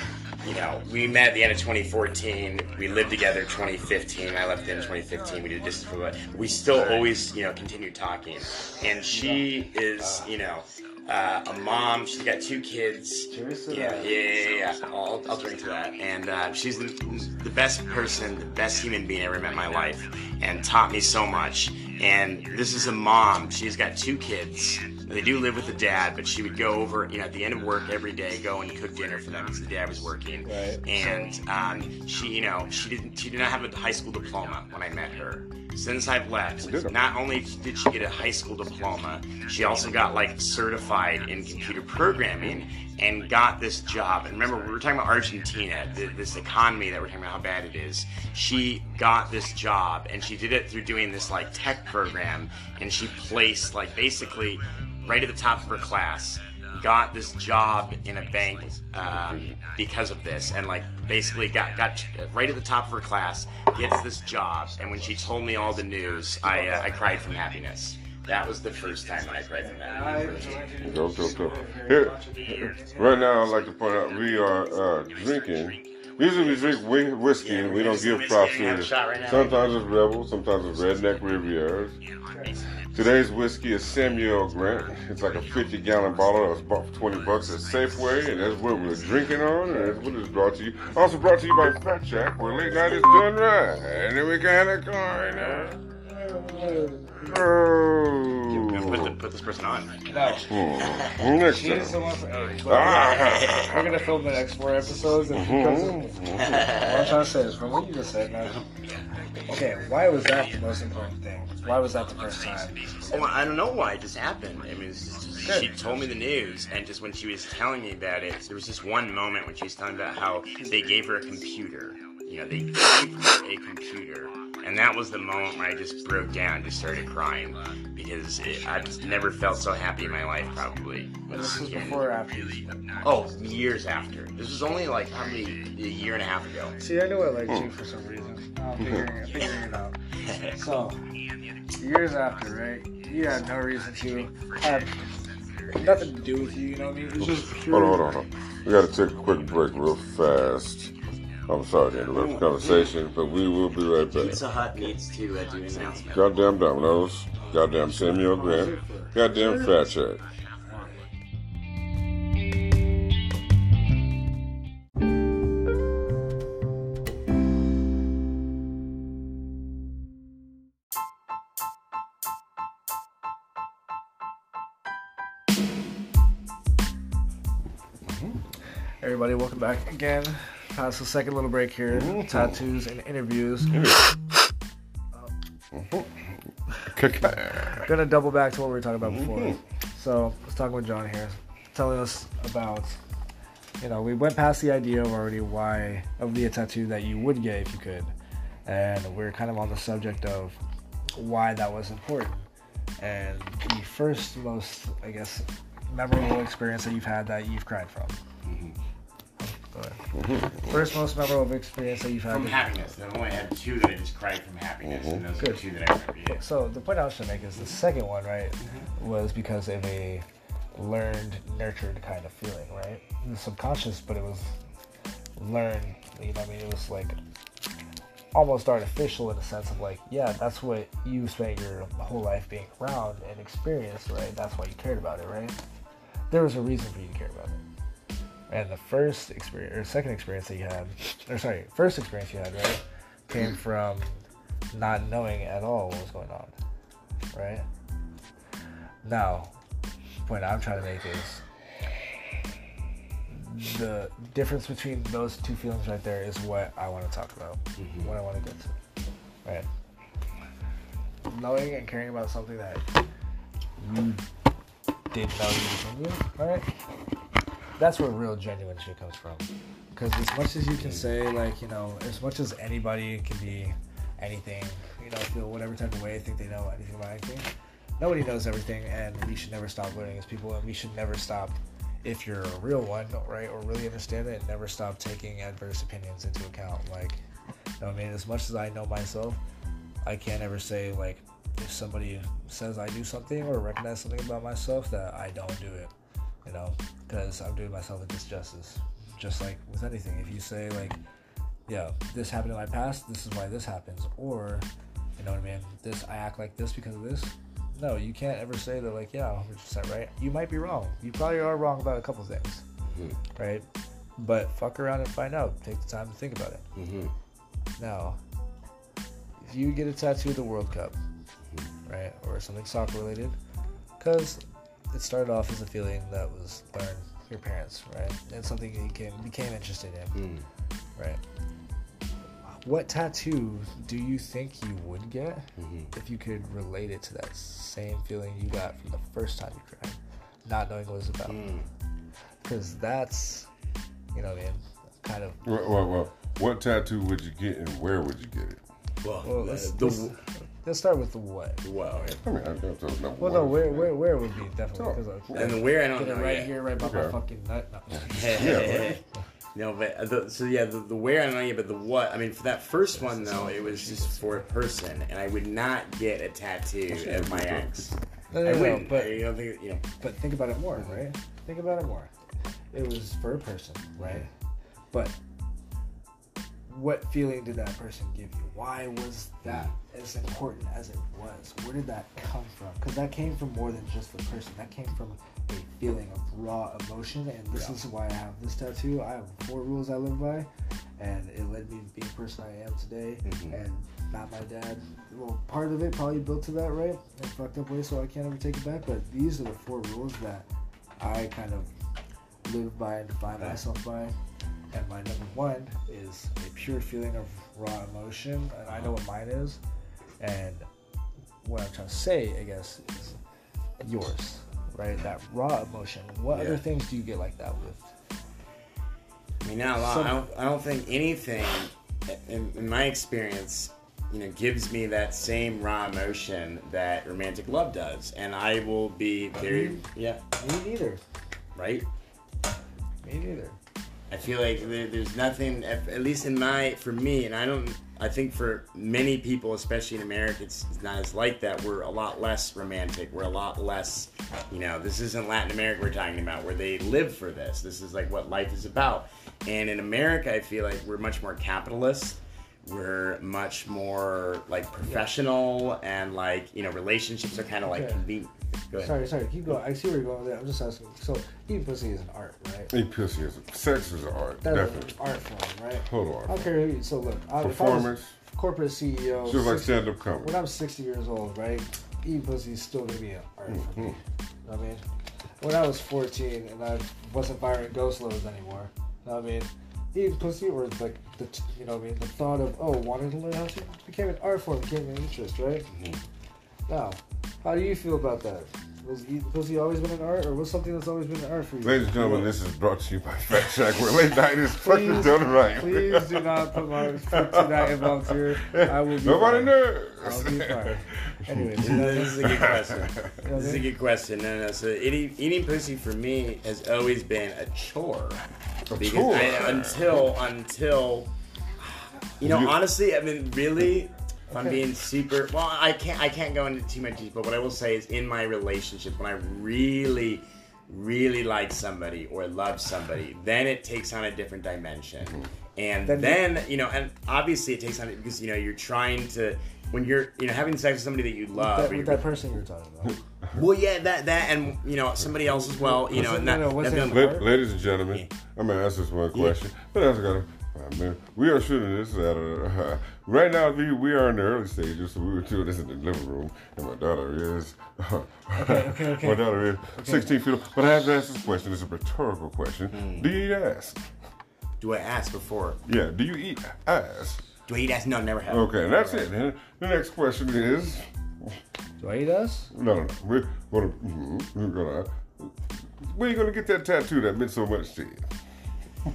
you know, we met at the end of 2014. We lived together 2015. I left in 2015. We did distance for what we still always, you know, continued talking. And she is, you know, uh, a mom. She's got two kids. Yeah, that. yeah, yeah, yeah. I'll, I'll drink to that. And uh, she's the, the best person, the best human being I ever met in my life, and taught me so much. And this is a mom. She's got two kids. They do live with the dad, but she would go over, you know, at the end of work every day, go and cook dinner for them because the dad was working. Right. And um, she, you know, she didn't, she did not have a high school diploma when I met her. Since I've left, not only did she get a high school diploma, she also got like certified in computer programming and got this job. And remember, we were talking about Argentina, th- this economy that we're talking about how bad it is. She got this job and she did it through doing this like tech program and she placed like basically right at the top of her class got this job in a bank um, because of this, and like basically got got right at the top of her class, gets this job, and when she told me all the news, I uh, I cried from happiness. That was the first time I cried from happiness. Here, right now, I'd like to point out we are uh, drinking. Usually we drink whi- whiskey and we don't give props to right. Sometimes it's Rebel, sometimes it's Redneck Riviera. Today's whiskey is Samuel Grant. It's like a 50 gallon bottle that was bought for 20 bucks at Safeway, and that's what we're drinking on, and that's what it's brought to you. Also brought to you by Fat Shack, where late night is done right. And then we got a coin. Put, the, Oh. put this person on. No. Next She's the one for, Ah. we're gonna film the next four episodes and because of, what I'm trying to say is from what you just said, man. Okay, why was that the most important thing? Why was that the first time? Oh, I don't know why it just happened. I mean, it's just, she told me the news, and just when she was telling me about it, there was just one moment when she was telling about how they gave her a computer. You know, they gave her a computer, and that was the moment where I just broke down, just started crying because it, I've never felt so happy in my life. Probably. This was before or after? Oh, years after. This was only like probably a year and a half ago. See, I knew I liked you hmm. for some reason. I'm figuring, figuring it out. So, years after, right? You had no reason to have nothing to do with you. You know what I mean? It was just pure. Hold on, hold on, hold on. We got to take a quick break real fast. I'm sorry to interrupt the conversation, but we will be right back. Pizza Hut needs to uh, do an announcement. Goddamn Domino's, goddamn Samuel Grant, goddamn Fat Shack. Everybody, welcome back again. Past the second little break here. Tattoos and interviews. Oh. Gonna double back to what we were talking about before. So let's talk with John here, telling us about. You know, we went past the idea of already why of the tattoo that you would get if you could, and we're kind of on the subject of why that was important. And the first most, I guess, memorable experience that you've had that you've cried from. First most memorable experience that you've had. From with- happiness. I've only had two that I just cried from happiness, mm-hmm. and those are the Good. two that I remember. Yeah. So the point I was trying to make is the second one, right, was because of a learned, nurtured kind of feeling, right? It was subconscious, but it was learned. You know, what I mean, it was like almost artificial in the sense of like, yeah, that's what you spent your whole life being around and experienced, right? That's why you cared about it, right? There was a reason for you to care about it. And the first experience or second experience that you had, or sorry, first experience you had, right, came from not knowing at all what was going on, right? Now, point I'm trying to make is the difference between those two feelings right there is what I want to talk about, mm-hmm. what I want to get to, right? Knowing and caring about something that you didn't know you was into, right? That's where real genuine shit comes from. Because as much as you can say, like, you know, as much as anybody can be anything, you know, feel whatever type of way, think they know anything about anything, nobody knows everything, and we should never stop learning as people, and we should never stop, if you're a real one, right, or really understand it, never stop taking adverse opinions into account. Like, you know I mean? As much as I know myself, I can't ever say, like, if somebody says I do something or recognize something about myself, that I don't do it, you know, because I'm doing myself a disjustice. Just like with anything, if you say, like, yeah, this happened in my past, this is why this happens, or, you know what I mean, this, I act like this because of this. No, you can't ever say that, like, yeah, 100% right. You might be wrong. You probably are wrong about a couple things, right? But fuck around and find out. Take the time to think about it. Mm-hmm. Now, if you get a tattoo of the World Cup, right, or something soccer related, because it started off as a feeling that was learned from your parents, right, and something you became, became interested in, Mm. right. What tattoo do you think you would get Mhm. if you could relate it to that same feeling you got from the first time you cried, not knowing what it was about? Mm. Because that's, you know, man, kind of Well, well, well, what tattoo would you get and where would you get it? Well, Well, the, let's, the, let's, let's start with the what. well, I mean, I don't know. Well, no, where, where, where would be definitely because and the where I don't get it know right yet. here, right by my fucking nut. No. Yeah, no, but uh, the, so yeah, the, the where I don't know yet, but the what. I mean, for that first one though, it was just for a person, and I would not get a tattoo of my ex. No, I no, no, wouldn't. but I don't think you know. but think about it more, right? Think about it more. It was for a person, right? But what feeling did that person give you? Why was that as important as it was? Where did that come from? Because that came from more than just the person. That came from a feeling of raw emotion, and this is why I have this tattoo. I have four rules I live by, and it led me to be the person I am today. Mm-hmm. And not my dad. Well, part of it probably built to that, right? In a fucked up way, so I can't ever take it back. But these are the four rules that I kind of live by and define myself by. And my number one is a pure feeling of raw emotion, and I know what uh-huh. mine is. And what I'm trying to say, I guess, is yours, right? That raw emotion. What Yeah. other things do you get like that with? I mean, not a lot. Some- I don't. I don't think anything, in, in my experience, you know, gives me that same raw emotion that romantic love does, and I will be very, yeah, Me neither. right. Me neither. I feel like there, there's nothing, at at least in my, for me, and I don't, I think for many people, especially in America, it's, it's not as like that. We're a lot less romantic. We're a lot less, you know, this isn't Latin America we're talking about where they live for this. This is like what life is about. And in America, I feel like we're much more capitalist. We're much more like professional and like, you know, relationships are kind of like Okay. convenient. Go ahead. Sorry, sorry. Keep going. I see where you're going with that. I'm just asking. So, eating pussy is an art, right? Hey, pussy is sex is an art, That's definitely. an art form, right? Hold I on. don't care who you. So look, I, if I was Performance, corporate CEO. just like 60 stand up comedy. when I'm 60 years old, right? Eating pussy is still gonna be an art for mm-hmm. me. You know what I mean? When I was 14 and I wasn't firing ghost loads anymore, you know what I mean? Eating pussy or like the you know what I mean the thought of oh wanting to learn how to became an art form, became an interest, right? Mm-hmm. Now, how do you feel about that? Was eating pussy always been an art, or was something that's always been an art for you? Ladies and gentlemen, this is brought to you by Fat Shack, where late night is fucking Please- done right. Please do not put my foot to that involved here. I will be Nobody fine. knows. I'll be fine. Anyways, this is a good question. You know This is I a mean? good question. No, no. So eating, eating pussy for me has always been a chore. because tour. I, until until you know You- honestly I mean really if I'm being super well I can't I can't go into too much detail but what I will say is in my relationship when I really really like somebody or love somebody then it takes on a different dimension mm-hmm. and Then then, you- you know and obviously it takes on it because you know you're trying to when you're you know having sex with somebody that you love that, with that person you're talking about. well yeah that that and you know somebody else as well you know and that, no, what's that- that? Ladies and gentlemen, I'm gonna ask this one question, but I just gotta. Uh, man, we are shooting this at a, uh, right now. We, we are in the early stages, so we were doing this in the living room, and my daughter is okay, okay. my daughter is 16 feet. old. But I have to ask this question. It's a rhetorical question. Hmm. Do you eat ass? do I ask before Yeah. Do you eat ass? do I eat ass no never have Okay, and that's it. The next question is Do I eat us? no, no, no. We're gonna, we're gonna. Where you gonna get that tattoo that meant so much to you?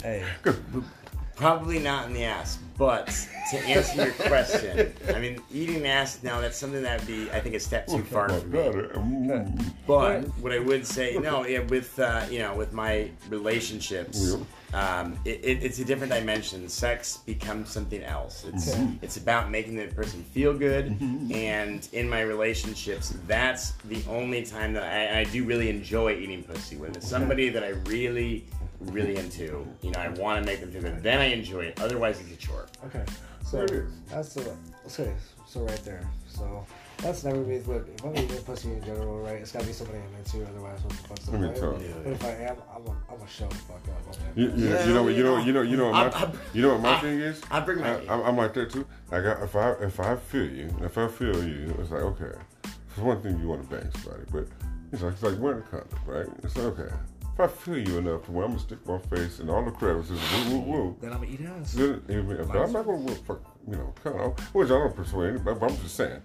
Hey, Probably not in the ass, but to answer your question, I mean, eating ass now, that's something that would be, I think, a step too far for me. daughter, mm, But what I would say, no, yeah, with, uh, you know, with my relationships, um, it, it, it's a different dimension. Sex becomes something else. It's, Okay. it's about making the person feel good. And in my relationships, that's the only time that I, I do really enjoy eating pussy. with. it's somebody that I really, really into, you know, I want to make them do good. Then I enjoy it. Otherwise, it's a chore. okay. So There it is. that's the okay. So right there. So that's never been. But if I'm eating pussy in general, right? It's gotta be somebody I'm into. Otherwise, what the fuck's the Let me point? tell But if I am, I'm a, I'm a shut the fuck up. on. You, you, you know what? You know? You know. You know what? My, I'm- you know what my I- thing is? I bring my- I, I'm, I'm like that too. Like I, if I if I feel you, if I feel you, it's like okay. It's one thing, you want to bang somebody, but it's like it's like wearing a condom, right? It's like okay. If I feel you enough to where I'm gonna stick my face in all the crevices, woo woo woo. Then I'm gonna eat ass. Then, even, but I'm not gonna wear fuck, you know, condom, which I don't persuade anybody. But I'm just saying.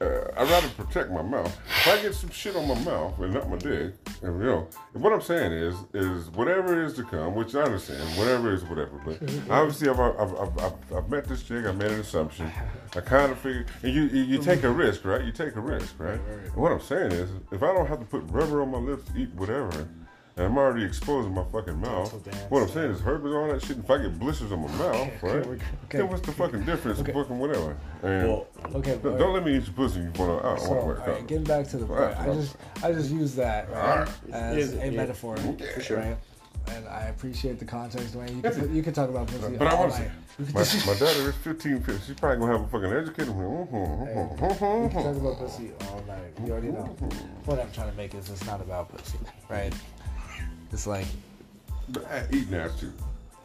Uh, I'd rather protect my mouth. If I get some shit on my mouth and not my dick, and, you know, what I'm saying is, is whatever is to come, which I understand, whatever is whatever. But obviously, I've, I've, I've, I've, I've met this chick. I made an assumption. I kind of figured, and you, you, you take a risk, right? You take a risk, right? And what I'm saying is, if I don't have to put rubber on my lips to eat whatever. And I'm already exposing my fucking mouth. Dance, What I'm saying is herpes all that shit. If I get blisters on my mouth, Okay, right? okay, okay. Then what's the fucking difference? Okay. Fucking whatever. And Well, Okay. don't, don't let me eat your pussy. You want to? I don't So, want to all right, getting back to the point, Alright, I just I just use that right, Alright. as Yeah, a yeah. metaphor, For sure. right? And I appreciate the context, Dwayne. You can you can talk about pussy But I all want to say, my, my daughter is 15, 15. She's probably gonna have a fucking educated. you can talk about pussy all night. You already know. Mm-hmm. What I'm trying to make is it's not about pussy, right? It's like But I eat ass too.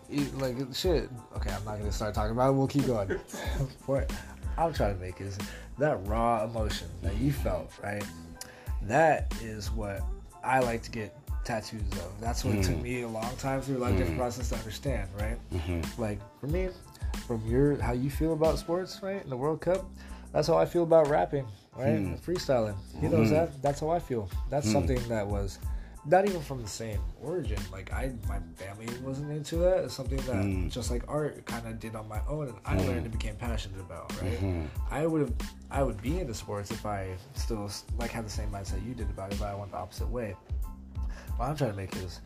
eat, like shit. Okay, I'm not gonna start talking about it. We'll keep going. what I'm trying to make is that raw emotion that you felt, right? That is what I like to get tattoos of. That's what took me a long time through a lot of different process to understand, right? Like for me, from your how you feel about sports, right? In the World Cup, that's how I feel about rapping, right? And freestyling. He knows that. That's how I feel. That's something that was not even from the same origin. Like I, my family wasn't into that. It's something that hmm. just like art kind of did on my own, and I hmm. learned and became passionate about. Right? Mm-hmm. I would have, I would be into sports if I still like had the same mindset you did about it, but I went the opposite way. What I'm trying to make is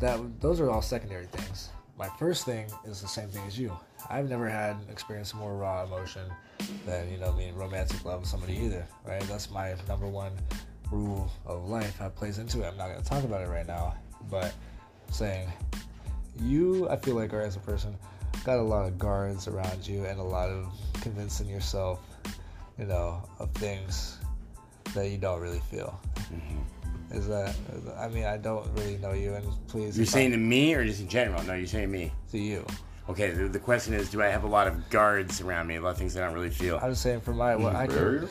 that those are all secondary things. My first thing is the same thing as you. I've never had experienced more raw emotion than you know being romantic love with somebody either. Right? That's my number one rule of life. That plays into it. I'm not going to talk about it right now, but saying you, I feel like, are as a person, got a lot of guards around you and a lot of convincing yourself, you know, of things that you don't really feel. Mm-hmm. Is that? I mean, I don't really know you, and please. You're if I- saying to me or just in general? No, you're saying me. to you. Okay, the, the question is, do I have a lot of guards around me? A lot of things I don't really feel. I'm saying from my what I can, or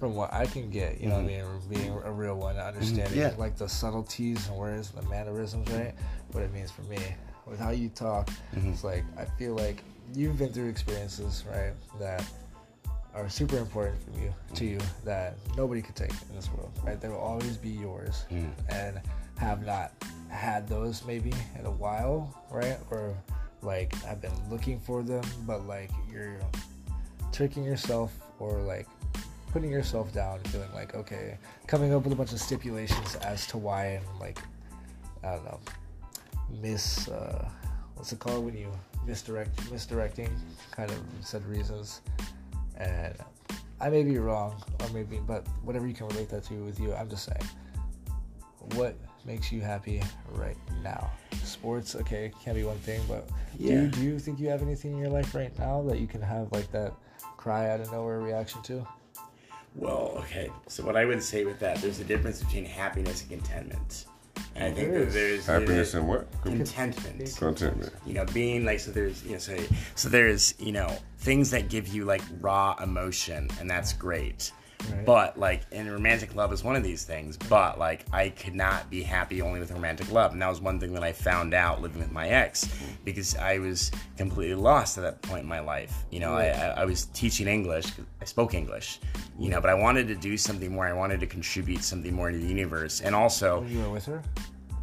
from what I can get, you know, what I mean, being a real one, understanding Yeah. like the subtleties and words, the mannerisms, right? What it means for me, with how you talk, mm-hmm. it's like I feel like you've been through experiences, right, that are super important for you to mm-hmm. you that nobody could take in this world, right? They will always be yours, mm-hmm. and have not had those maybe in a while, right? Or like I've been looking for them, but like you're tricking yourself or like putting yourself down, feeling like okay, coming up with a bunch of stipulations as to why and like I don't know, miss uh, what's it called when you misdirect misdirecting kind of said reasons. And I may be wrong or maybe but whatever you can relate that to with you I'm just saying what makes you happy right now sports okay can't be one thing but do, Yeah. you, do you think you have anything in your life right now that you can have like that cry out of nowhere reaction to Well, okay. So what I would say with that, there's a difference between happiness and contentment. And I think There that is. there's Happiness there's and what? contentment. Contentment. You know, being like so there's you know so so there's you know things that give you like raw emotion, and that's great. Right. But like, and romantic love is one of these things. But like, I could not be happy only with romantic love, and that was one thing that I found out living with my ex, because I was completely lost at that point in my life. You know, I, I, was teaching English. I spoke English, you know, but I wanted to do something more. I wanted to contribute something more to the universe, and also, you were with her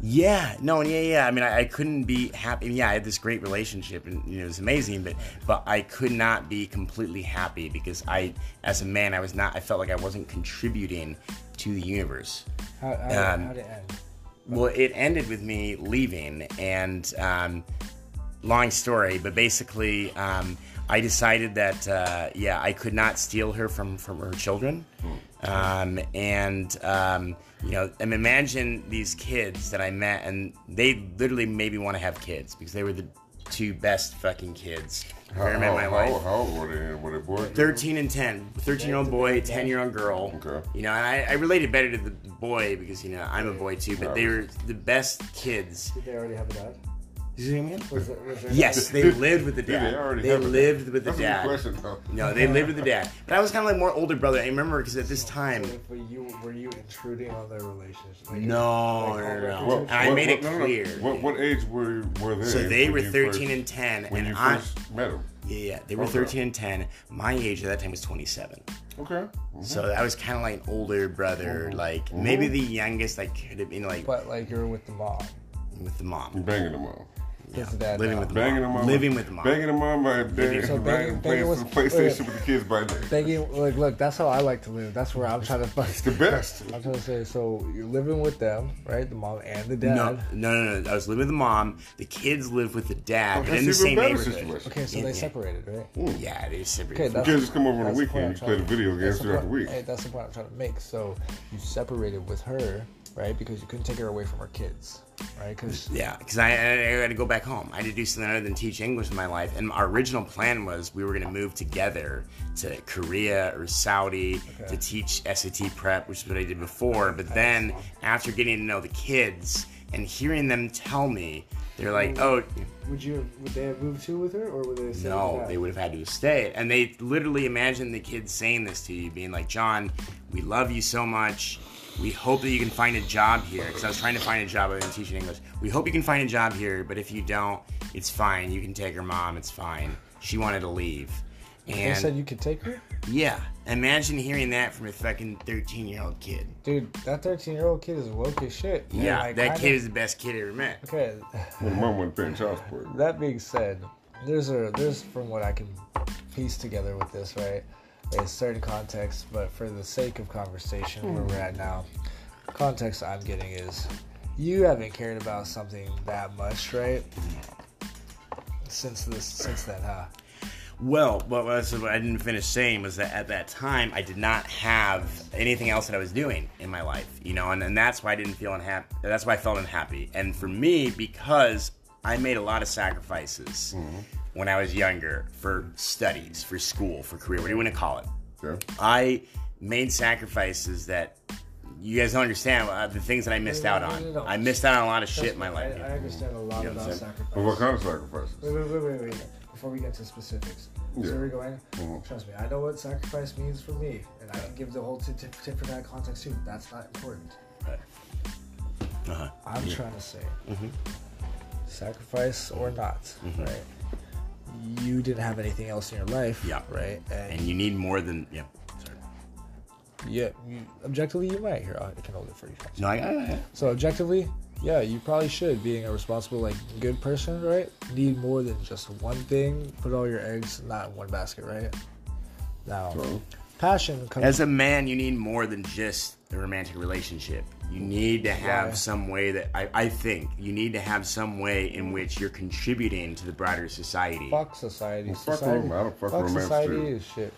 yeah, no, and yeah, yeah. I mean, I, I couldn't be happy. Yeah, I had this great relationship, and you know, it was amazing. But, but I could not be completely happy because I, as a man, I was not. I felt like I wasn't contributing to the universe. how, how, Um, how did it end Well, it ended with me leaving, and um, long story, but basically, um, I decided that uh, yeah, I could not steal her from from her children, um, and um, you know, and imagine these kids that I met, and they literally made me want to have kids because they were the two best fucking kids I've How, ever met in my how, life. how, how old were they? Were they boys? 13 and 10 13 year old boy 10 year old girl Okay. you know and I, I related better to the boy because you know i'm a boy too but they were the best kids did they already have a dad you see what I mean? was it, was there yes they lived with the Did dad they they have dad? lived with the That's dad good question, no they lived with the dad but i was kind of like more older brother i remember because at this time So, were you were you intruding on their relationship? Like, no like, no no, no. what- And i made it no, no, no. clear What, what age were were they? so they were you 13 and 10 when and you i first met them. yeah, yeah they were Okay. 13 and 10 my age at that time was 27 Okay. Mhm. so I was kind of like an older brother, Mm-hmm. like maybe the youngest I could have been, like But like you're with the mom. with the You mom. banging the all. With the dad. living now. with Banging mom. Living with mom. Banging them on my dad. So banging- playing banging was- some PlayStation with the kids by day. Thinking, like, look, that's how I like to live. That's where I'm trying to. It's the best. I'm trying to say, so you're living with them, right? The mom and the dad. No, no, no, no. I was living with the mom. The kids lived with the dad, Oh, in the same neighborhood. situation. Okay, so Yeah, they yeah. separated, right? Yeah, they separated. Okay, from- that's- You can't just come over on the That's the weekend. I'm You play the video games the throughout the week. Hey, that's the point I'm trying to make. So you separated with her, right? Because you couldn't take her away from her kids, right? Because Yeah, because I, I, I had to go back home. I had to do something other than teach English in my life. And our original plan was we were going to move together to Korea or Saudi Okay. to teach SAT prep, which is what I did before. But then after getting to know the kids and hearing them tell me, they're like, oh, would you would they have moved too with her, or would they? Stay no, they would have had to stayed. And they literally imagine the kids saying this to you, being like, John, we love you so much. We hope that you can find a job here. Because I was trying to find a job other than teaching English. We hope you can find a job here, but if you don't, it's fine. You can take her mom, it's fine. She wanted to leave. They And said you could take her, yeah, imagine hearing that from a fucking 13 year old kid. dude. That 13 year old kid is woke as shit. man. Yeah, Like, that kinda- kid is the best kid I ever met. Okay. When mom wasn't paying child support. That being said, there's a there's from what I can piece together with this, right? A certain context, but for the sake of conversation where we're hmm. at now, context I'm getting is you haven't cared about something that much, right? Since this since then, huh? Well, what, what I didn't finish saying was that at that time I did not have anything else that I was doing in my life, you know, and, and that's why I didn't feel unhappy. That's why I felt unhappy. And for me, because I made a lot of sacrifices hmm. When I was younger for studies, for school, for career, what do you want to call it? Yeah. I made sacrifices that you guys don't understand uh, the things that I missed out on. I missed out on a lot of shit in my life. I, I understand a lot You know what about saying? sacrifice. But what kind of sacrifices? Wait, wait, wait, wait, wait. Before we get to specifics, Yeah. so we're going. Mhm. Trust me, I know what sacrifice means for me, and I can give the whole tip, tip, tip for that context too. That's not important. Uh-huh. I'm trying to say, Mhm. sacrifice or not, Mhm. right? You didn't have anything else in your life, Yeah. right? And, And you need more than yeah. Sorry. yeah, you, objectively, you might. Here, I can hold it for you. No, I got it. So objectively, yeah, you probably should, being a responsible, like good person, right? Need more than just one thing. Put all your eggs not in one basket, right? Now, passion comes. As a man, you need more than just a romantic relationship. You need to have Why? some way that I, I think you need to have some way in which you're contributing to the broader society. fuck society. fuck society. rom- I don't fuck romance society too. is shit.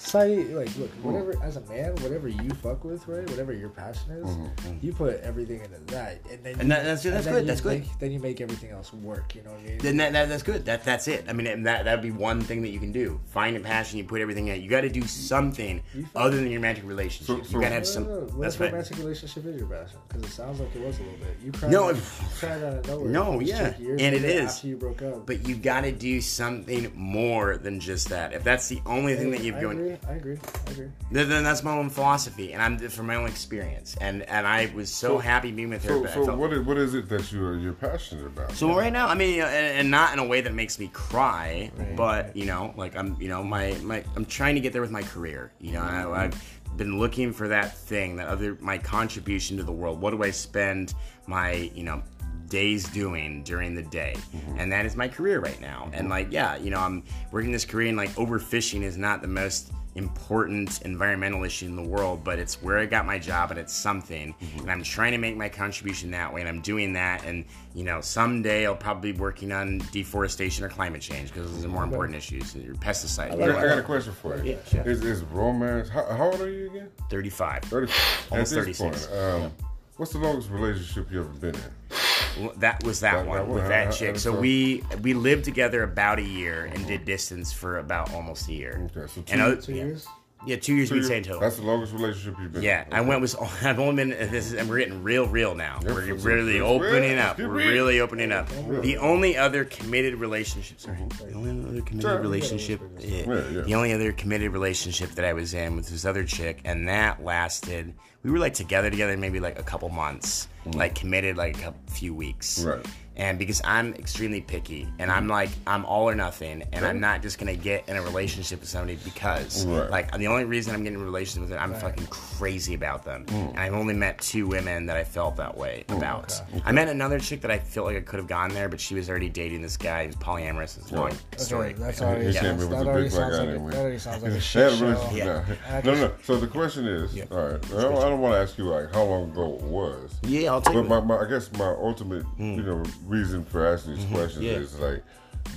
Society, like, look, hmm. whatever, as a man, whatever you fuck with, right, whatever your passion is, hmm, hmm, you put everything into that, and then And you- that- that's- that's then good, you that's good. Then you make everything else work. You know what I mean? Then that, that, that's good. That that's it. I mean, and that that'd be one thing that you can do. Find a passion. You put everything in. You got to do something other than your romantic relationship. So- you so- gotta have No, some. no, no. What That's if right. romantic relationship is your passion? Because it sounds like it was a little bit. You cried. No, out, if- cried out of nowhere. No, yeah, and it is later after you broke up. But you got to do something more than just that. If that's the only thing that you've I going, agree. I agree. I agree. then, then that's my own philosophy, and I'm from my own experience. And and I was so, So- happy being with her. So, so what is, what is it that you're you're passionate about? So right now, I mean, you know, and, and not in a way that makes me cry, Right. but you know, like I'm, you know, my my I'm trying to get there with my career. You know, I, I've been looking for that thing, that other my contribution to the world. What do I spend my, you know, days doing during the day? Mm-hmm. And that is my career right now. And like, yeah, you know, I'm working this career, and like overfishing is not the most important environmental issue in the world, but it's where I got my job and it's something. And I'm trying to make my contribution that way, and I'm doing that. And you know, someday I'll probably be working on deforestation or climate change because those are more important issues. Or pesticide. I got, I got a question for you. Yeah, sure. Is, is romance? How, how old are you again? 35. Thirty. Almost 36. point, um, what's the longest relationship you ever been in? That was that, That- one that with I- that I- chick. I So we we lived together about a year and did uh-huh. distance for about almost a year. Okay, so two- and Two years. yeah, two years Two years? with in total. That's the longest relationship you've been. Yeah, in. I went with. I've only been this is and we're getting real real now. Yeah, we're it's- really it's opening real. up. We're real. really opening up. The only other committed relationship, sorry, the only other committed Sorry. relationship, yeah, Yeah, yeah. the only other committed relationship that I was in with this other chick, and that lasted. We were like together together maybe like a couple months, like committed like a couple, few weeks. Mm. Right. And because I'm extremely picky, and I'm mm. like I'm all or nothing, and I'm not just gonna get in a relationship with somebody because Right. like the only reason I'm getting in a relationship with it, I'm fucking crazy about them. Mm. And I've only met two women that I felt that way mm, about. I met another chick that I felt like I could have gone there, but she was already dating this guy who's polyamorous. It's a long story. Okay, that's already, Yeah. sounds, that already sounds guy like a, that already sounds like a shit show. relationship. Yeah. No, no, no. So the question is, Yeah. all right. I don't, I don't want to ask you like how long ago it was. Yeah, I'll take But it. my, my, I guess my ultimate, hmm. you know, reason for asking these questions Mm-hmm. Yeah. is like,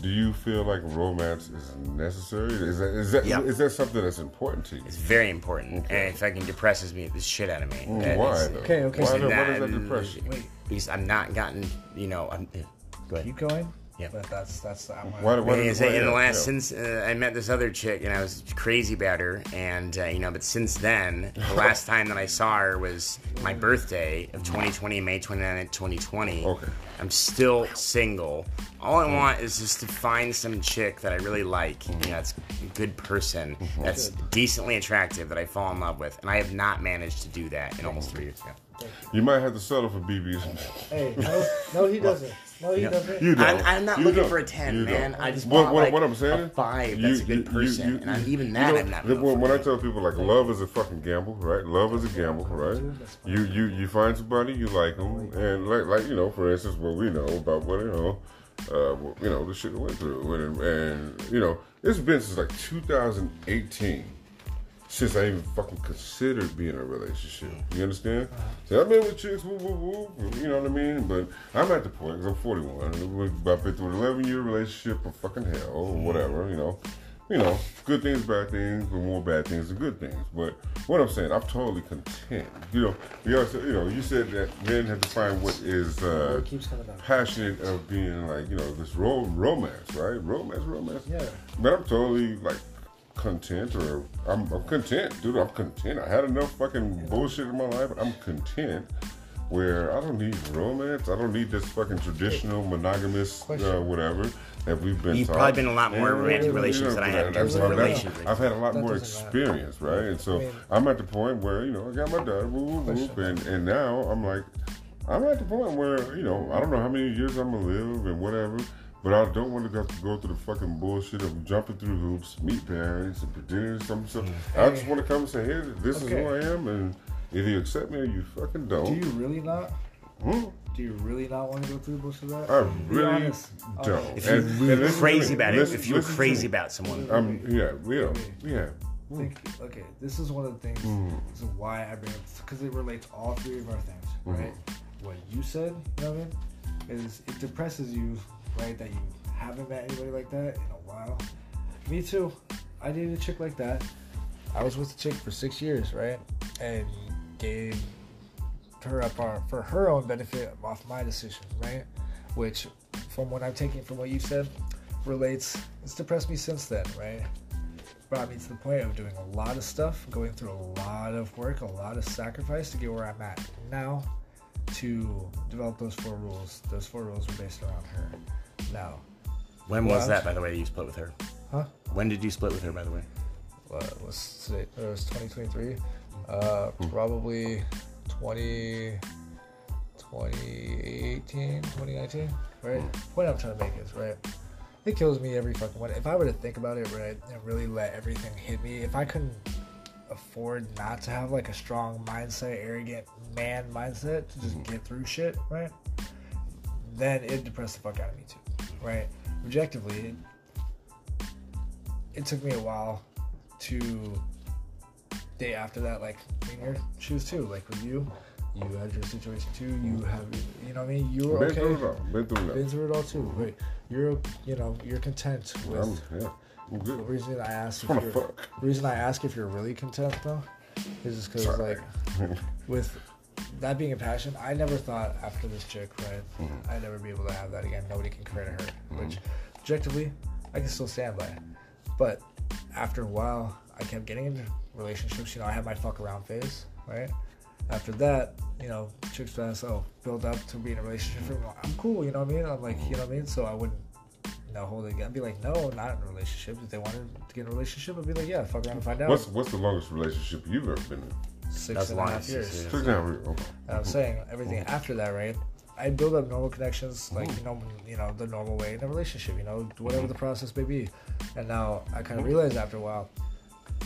do you feel like romance is necessary? Is that is that Yeah. is that something that's important to you? It's very important, and it fucking depresses me the shit out of me. Mm, Why is- though? Okay, okay, Why, so do- why does that- that depress? Wait, because I'm not gotten, you know, I'm. Go ahead. keep going. Yeah. But that's that's I wanna- Why, why Yeah, does, so why, in the last yeah. since uh, I met this other chick and I was crazy about her and uh, you know but since then the last time that I saw her was my birthday of 2020 May 29th 2020 Okay. I'm still single all I want is just to find some chick that I really like you know that's a good person that's decently attractive that I fall in love with and I have not managed to do that in almost three years now You might have to settle for BBs. Hey, no, no, he doesn't. No, he doesn't. You don't. I'm, I'm not You looking don't. for a 10 You man don't. I just What- want what- like what I'm saying? a 5 You- that's a good person you- and I'm, you- even you that know, I'm not when, when I tell people like love is a fucking gamble, right? Love is a gamble, right? You you you find somebody you like them, and like like you know, for instance, what we know about what you know, uh, you know, the shit we went through, and, and you know, it's been since like 2018 since I even fucking considered being in a relationship. You understand? So I've been with chicks, woo, woo, woo, you know what I mean? But I'm at the point, because I'm 41, and we've been through an 11 year relationship of fucking hell, or whatever, you know. You know, good things, bad things, but more bad things than good things. But what I'm saying, I'm totally content. You know, you also, you know, you said that men have to find what is uh, It keeps coming down. passionate of being like, you know, this ro- romance, right? Romance, romance. Yeah. But I'm totally like content or I'm, I'm content, dude. I'm content. I had enough fucking bullshit in my life. I'm content where I don't need romance. I don't need this fucking traditional monogamous uh, whatever that we've been You've taught. probably been a lot more And, romantic you know, relationships than I have in that's terms of what- that's- relationships. I've had a lot That more doesn't matter. experience, right? And so I mean- I'm at the point where, you know, I got my daughter, whoop, whoop, whoop, and, and now I'm like, I'm at the point where, you know, I don't know how many years I'm gonna live and whatever, but I don't want to have to go through the fucking bullshit of jumping through hoops, meet parents, and pretending some stuff. Mm. I just want to come and say, hey, this Okay. is who I am, and if you accept me or you fucking don't. Do you really not? Hmm? Do you really not want to go through the bush of that? I really don't. Oh. If you're And- really and listen crazy me. about it, if you're crazy about someone, I'm yeah, we don't. Yeah. think hmm. okay, this is one of the things. Hmm. This is why I bring it because it relates to all three of our things, hmm. right? What you said, you know I mean, is it depresses you, right? That you haven't met anybody like that in a while. Me too. I dated a chick like that. I was with a chick for six years, right? And gave her up for her own benefit off my decision, right? Which, from what I'm taking from what you said, relates. It's depressed me since then, right? Brought me to the point of doing a lot of stuff, going through a lot of work, a lot of sacrifice to get where I'm at now. To develop those four rules. Those four rules were based around her. Now, When was that, by the way, you split with her? huh? When did you split with her, by the way? what was it? It was 2023. Uh, hmm. probably 20, 2018, 2019, right? Hmm. Point I'm trying to make is right. It kills me every fucking one. If I were to think about it right and really let everything hit me, if I couldn't afford not to have like a strong mindset, arrogant man mindset to just hmm. get through shit, right? Then it depressed the fuck out of me too, right? Objectively, it, it took me a while to day after that, like in your shoes too. Like with you, you had your situation too. You mm-hmm. have, you know what I mean. You were Been okay. through it all. Been through Been it through it all too. Right. You're, you know, you're content with. I'm, yeah, I'm good. The reason I ask if you're, the reason I ask if you're really content though, is just because like with that being a passion, I never thought after this chick, right, Mm-hmm. I'd never be able to have that again. Nobody can to her, which objectively, I can still stand by. But after a while, I kept getting into relationships. You know, I had my fuck around phase, right? After that, you know, chicks pass, oh, build up to be in a relationship. For. I'm cool, you know what I mean? I'm like, you know what I mean? So I wouldn't, you know, hold it again. I'd be like, no, not in a relationship. If they wanted to get in a relationship, I'd be like, yeah, fuck around and find out. What's what's the longest relationship you've ever been in? Six That's and a half longest, years. yeah. Six. Okay. And I'm saying everything oh. after that, right? I build up normal connections, oh. like you know, you know, the normal way in a relationship, you know, whatever the mm-hmm. process may be. And now I kind of realized after a while,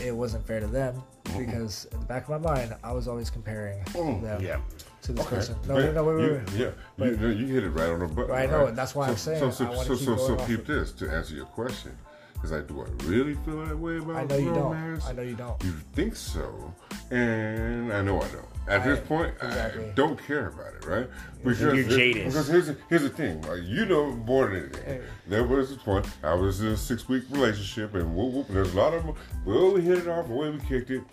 it wasn't fair to them mm-hmm. because in the back of my mind, I was always comparing oh, them Yeah. to this Okay. person. No, But no, no, wait, wait, you. Yeah, But- you, you hit it right on the button. I know, right? and that's why so, I'm saying So, so, I so, keep so, so off peep it. this to answer your question. Is like, do I really feel that way about I know you don't. I know you don't. You think so, and I know I don't. At this point, exactly. I don't care about it, right? Because You're jaded. Because here's the, here's the thing, like, you know more than anything. Hey. There was a point I was in a six week relationship, and whoop, whoop, there's a lot of them. well, we hit it off, the way we kicked it,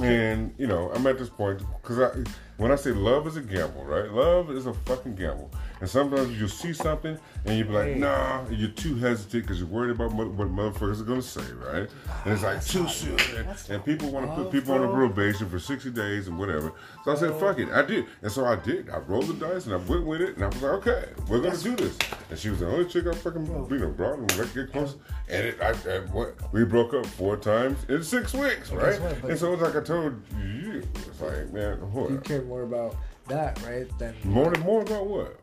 and you know, I'm at this point because I when I say love is a gamble, right? Love is a fucking gamble, and sometimes you'll see something and you'll be like, Hey. nah, you're too hesitant because you're worried about what, what motherfuckers are gonna say, right? And it's like too soon, and, and people want to put people on probation for 60 days and whatever. So I said, fuck it, I did, and so I did. I rolled the dice and I went with it, and I was like, okay, we're gonna do this. And she was the only chick I fucking you know brought and let get close. And it, I, and what we broke up four times in six weeks, right? what? And so it's like I told you, it's like man, hold You care more about that, right? Than More than more about what?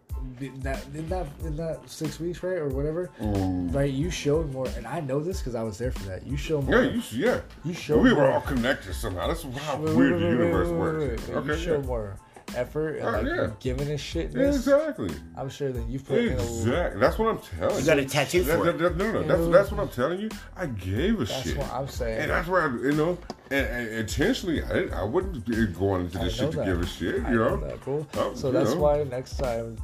That in that in that six weeks, right, or whatever, Mm. right? You showed more, and I know this because I was there for that. You showed Yeah, more. you yeah. You showed we were more. all connected somehow. That's how Wait, wait, weird wait, the wait, universe wait, works. wait, wait. Okay, you showed yeah. more effort and Oh, like yeah. giving a shit. in this. Exactly. I'm sure that you've put in a little. Exactly. That's what I'm telling you. You got a tattoo That- for that- it. that- no, no, that's that's what I'm telling you. I gave a That's shit. That's what I'm saying. And that's why I, you know, and, and intentionally, I didn't, I wouldn't be going into this shit to that. give a shit. You I know, know that, bro. Oh, so that's know. why next time,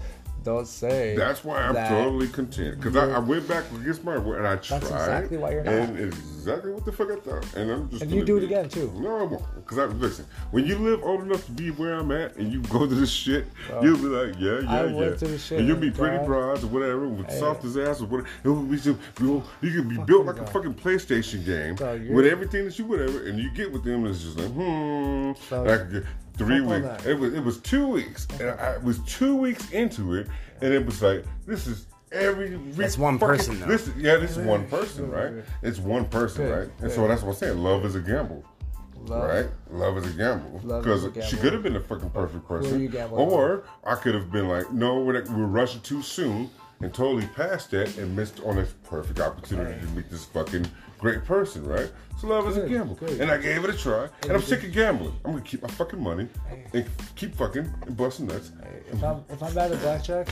don't say. That's why I'm that- totally content because I, I went back against my word and I tried. That's exactly why you're not. And exactly what the fuck I thought. And I'm just. And you do it be- again, too. No, I won't. Because I listen. When you live old enough to be where I'm at, and you go to this shit, Bro, you'll be like, yeah, yeah, I yeah. went through the shit, and you'll be pretty broads or whatever, with Hey. soft as ass or whatever. It will be some- you can be built like a fucking PlayStation game with everything that you whatever, and you get with them, and it's just like, hmm. Dog, and I could get three weeks. that. It was it was two weeks, and I, I was two weeks into it, and it was like, this is. Every That's one fucking- person, though. This is, yeah, this is one person, right, right? right. It's one person, Good, right? And so that's what I'm saying. Love is a gamble, Love. right? Love is a gamble because she could have been the fucking perfect person, or I could have been like, no, we're, we're rushing too soon and totally passed that and missed on a perfect opportunity to meet this fucking great person, right? So love is a gamble, good. and I gave it a try, and I'm you sick of gambling. I'm gonna keep my fucking money and keep fucking and busting nuts. If I'm if I'm bad at blackjack,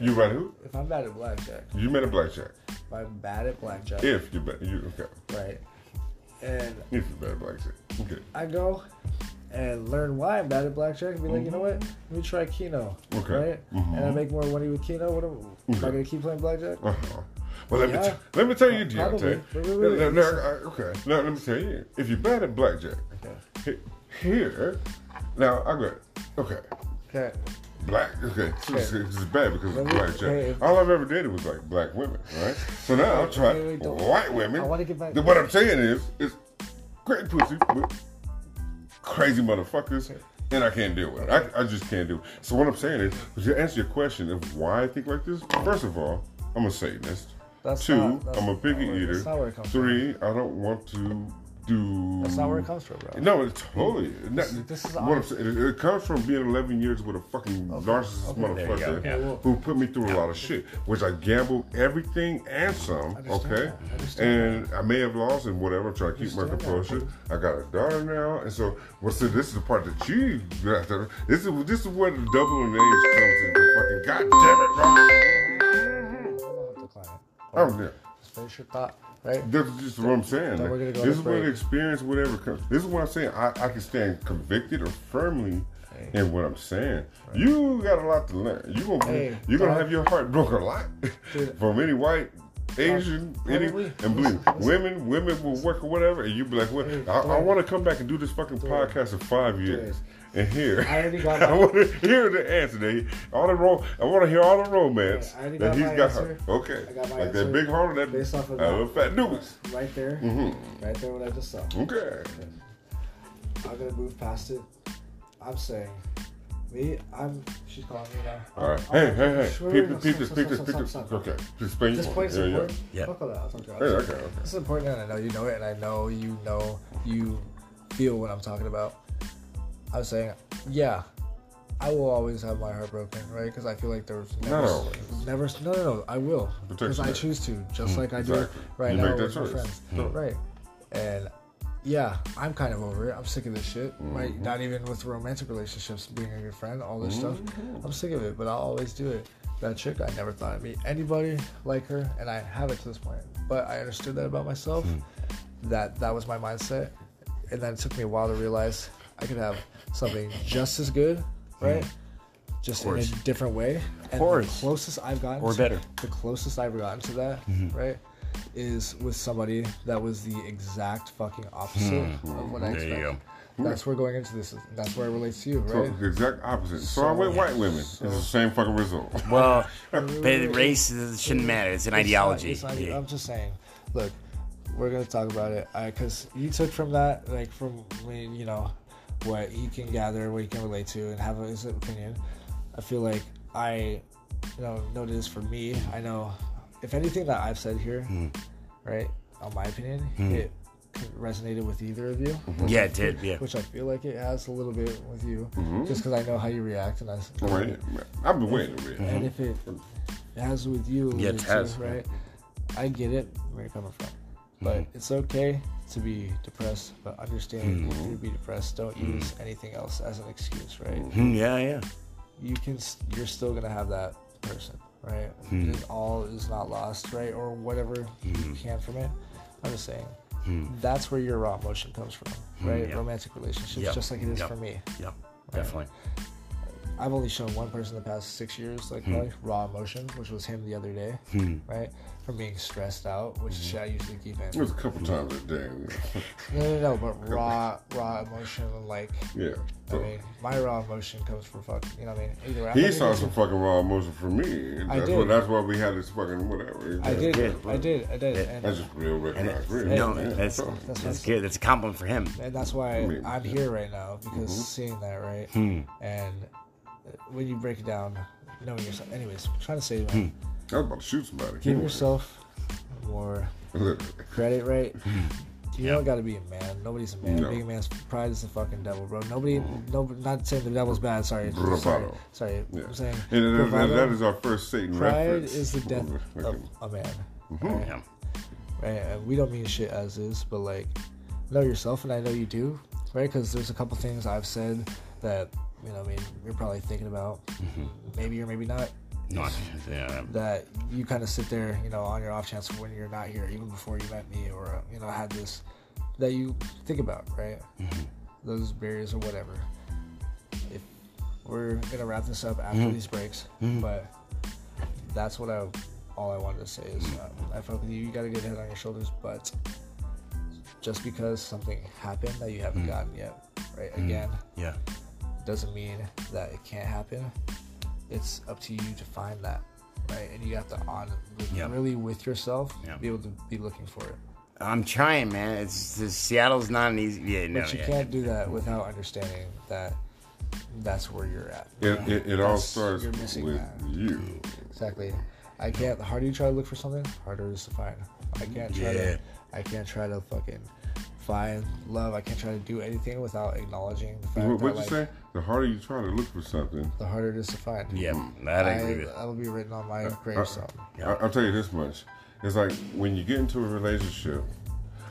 You right? Who? if I'm bad at blackjack, You met a blackjack. if I'm bad at blackjack, If you bet, you okay. right? and If you're bad at blackjack. Okay. I go and learn why I'm bad at blackjack and be like, you know what? Let me try Keno. Okay. Right? Mhm. And I make more money with Keno. What am, am I gonna keep playing blackjack? Uh-huh. Well, let me t- let me tell you. Deontay. Now- now- now, okay. Now let me tell you. If you're bad at blackjack, Okay. here, now I got okay. Okay. Black, okay, so it's, Okay. it's bad because of blackjack. All I've ever dated was like black women, right? So now I'm trying white women. I wanna get back- What I'm saying is, it's great pussy with crazy motherfuckers, and I can't deal with it. I, I just can't do it. So what I'm saying is, to answer your question of why I think like this, first of all, I'm a Satanist. That's Two, not- that's I'm a not where- eater. That's not where it comes from. Three, I don't want to do. That's not where it comes from, bro. No, it's totally. Not, this is what I'm saying. It, it comes from being 11 years with a fucking narcissist There you go, motherfucker yeah. who put me through a lot of shit, which I gambled everything and some. Okay, that. I and I may have lost and whatever. I'm trying to keep my composure. I got a daughter now, and so well, so this is the part that you got. This is this is where the double in age comes into fucking. God damn it, bro. Hold on, decline. Oh yeah. Just finish your thought, right? That's just what I'm saying. Then we're gonna go this is where the experience, whatever comes. This is what I'm saying. I, I can stand convicted or firmly in what I'm saying. You got a lot to learn. You gonna Hey, you're gonna have your heart broken a lot from any white. Asian, any, and believe women, women will work or whatever, and you be like, "What? Hey, I, I want to come back and do this fucking podcast in five years, and hear. I already got I want to hear the answer. They, all the ro- I want to hear all the romance I already that got he's my got. answer. Okay, I got my like that big heart, that based off of uh, that. little fat nubes. Right there. Mm-hmm. Right there, what I just saw. Okay. I'm gonna move past it. I'm saying, me, I'm. She's calling me now. All right. I'm- Hey, hey, hey. Wait, wait, Peep this, peep this, peep this, peep stop, Okay. Just explain This your point's Yeah, yeah. important. Yeah. Fuck all that. I'll talk to you. Hey, okay, okay. This is important, and I know you know it, and I know you know you feel what I'm talking about. I'm saying, yeah, I will always have my heart broken, right? Because I feel like there's never, always. never. No, no, no. I will because I choose to, just like I do right You now with my friends, No. right? And yeah, I'm kind of over it. I'm sick of this shit. Right? Mm-hmm. Not even with romantic relationships, being a good friend, all this stuff. Mm-hmm. I'm sick of it, but I'll always do it. That chick, I never thought I'd meet anybody like her, and I haven't to this point. But I understood that about myself. Hmm. That that was my mindset, and then it took me a while to realize I could have something just as good, right? Just in a different way. And course. the closest I've gotten Or to- better. The closest I've gotten to that, mm-hmm. right, is with somebody that was the exact fucking opposite hmm. of what I There you expected. go. That's where going into this. That's where it relates to you, So right? the exact opposite. So, So- I went white women. it's the same fucking result. Well, but race shouldn't matter. It's an It's not- ideology. it's not- Yeah. I'm just saying. Look, we're gonna talk about it because you took from that, like from when you know what he can gather, what he can relate to, and have his opinion. I feel like I, you know, know this for me. I know if anything that I've said here, Hmm. right, on my opinion, hmm. it resonated with either of you. Mm-hmm. Yeah, it did. Yeah. Which I feel like it has a little bit with you, mm-hmm. just because I know how you react, and I. Right. I've been waiting read. And if it it has with you, Yeah, it has. too, right? I get it where you're coming from, but Mm-hmm. it's okay to be depressed. But understand Mm-hmm. if you be depressed, don't mm-hmm. use anything else as an excuse, right? Mm-hmm. Yeah, yeah. You can, you're still gonna have that person, right? Mm-hmm. All is not lost, right? Or whatever you can from it. I'm just saying. That's where your raw emotion comes from, right? Romantic relationships, Yep. just like it is Yep. for me. Yeah, definitely. I've only shown one person in the past six years, like probably raw emotion, which was him the other day, right? From being stressed out, which shit I usually keep It in. was a couple times a day. No, no, no, but raw, raw emotion, like Yeah. I mean, my raw emotion comes from fuck, you know what I mean? Either way, I'm he saw even- some fucking raw emotion from me. I That's did. What, that's why we had this fucking whatever. I did, Yeah. I did, I did, Yeah. and, That's just real recognized. Real. No, Yeah, that's so- That's that's good. That's a compliment for him. and that's why I mean, I'm yeah. here right now because Mm-hmm. seeing that, right? Hmm. And when you break it down, knowing yourself. Anyways, I'm trying to say, Hmm. man, I was about to shoot somebody. give yourself more credit, right? You don't gotta be a man. Nobody's a man. No. Being a man's pride is the fucking devil, bro. Nobody, no, not saying the devil's bad. Sorry, sorry, Bravado. sorry. Yeah. I'm saying And that- that, bravado, that is our first Satan pride reference. is the death Okay. of a man. Mm-hmm. Right? Yeah. right? And we don't mean shit as is, but like, know yourself, and I know you do, right? Because there's a couple things I've said that you know, I mean, you're probably thinking about, Mm-hmm. maybe or maybe not. No, yeah. That you kind of sit there, you know, on your off chance when you're not here, even before you met me, or you know, had this that you think about, right? Those barriers or whatever. If we're gonna wrap this up after these breaks, but that's what I all I wanted to say is um, I felt with you. You got a good head on your shoulders, but just because something happened that you haven't gotten yet, right? Again, Yeah. Doesn't mean that it can't happen. It's up to you to find that, right? And you have to on Yep. really with yourself Yep. be able to be looking for it. I'm trying, man. It's, it's Seattle's not an easy. Yeah, no, But you yeah. can't do that without understanding that that's where you're at. It, it, it all starts you're missing with that. you. Exactly. I can't. The harder you try to look for something, harder it is to find. I can't try Yeah. to. I can't try to fucking find love. I can't try to do anything without acknowledging the fact What, what'd you like, say? The harder you try to look for something, the harder it is to find. Yeah, mm-hmm. that I agree with. That'll be written on my gravestone. I, I'll tell you this much. It's like when you get into a relationship,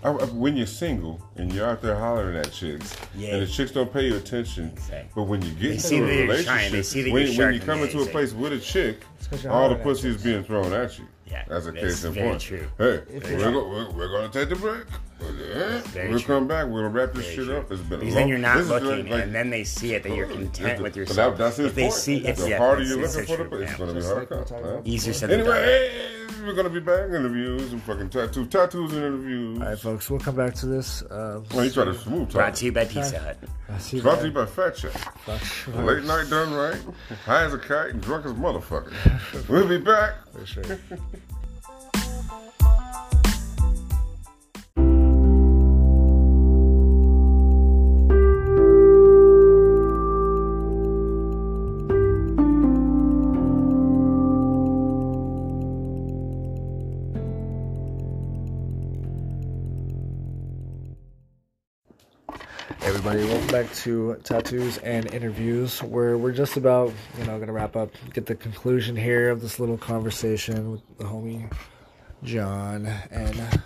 I, I- when you're single and you're out there hollering at chicks, Yeah. and the chicks don't pay you attention, Exactly. but when you get into see a relationship, trying, they see when, you're when you come into a place with a chick, all the hollering at pussy is being thrown at you. Yeah, As a that's case in very point. true. Hey, you're we're, go, we're, to take the break. Yeah, we'll true. come back. To wrap this Very shit true. up. It's been a Because long then you're not looking, like- and then they see it that you're content with yourself. that- that's his if they point. see, the it's yeah, harder you're looking for the, it's going to be Just hard like to we're come. talking huh? about. Easier said than done. We're gonna be back in interviews and fucking tattoo, tattoos and interviews. All right, folks, we'll come back to this. Uh, Well, you try to smooth Brought talk. to you by Pizza Hut. Brought to you by Fat Check. Late night done right, high as a kite, and drunk as a motherfucker. We'll be back. To Tattoos and Interviews, where we're just about, you know, gonna wrap up, get the conclusion here of this little conversation with the homie John and,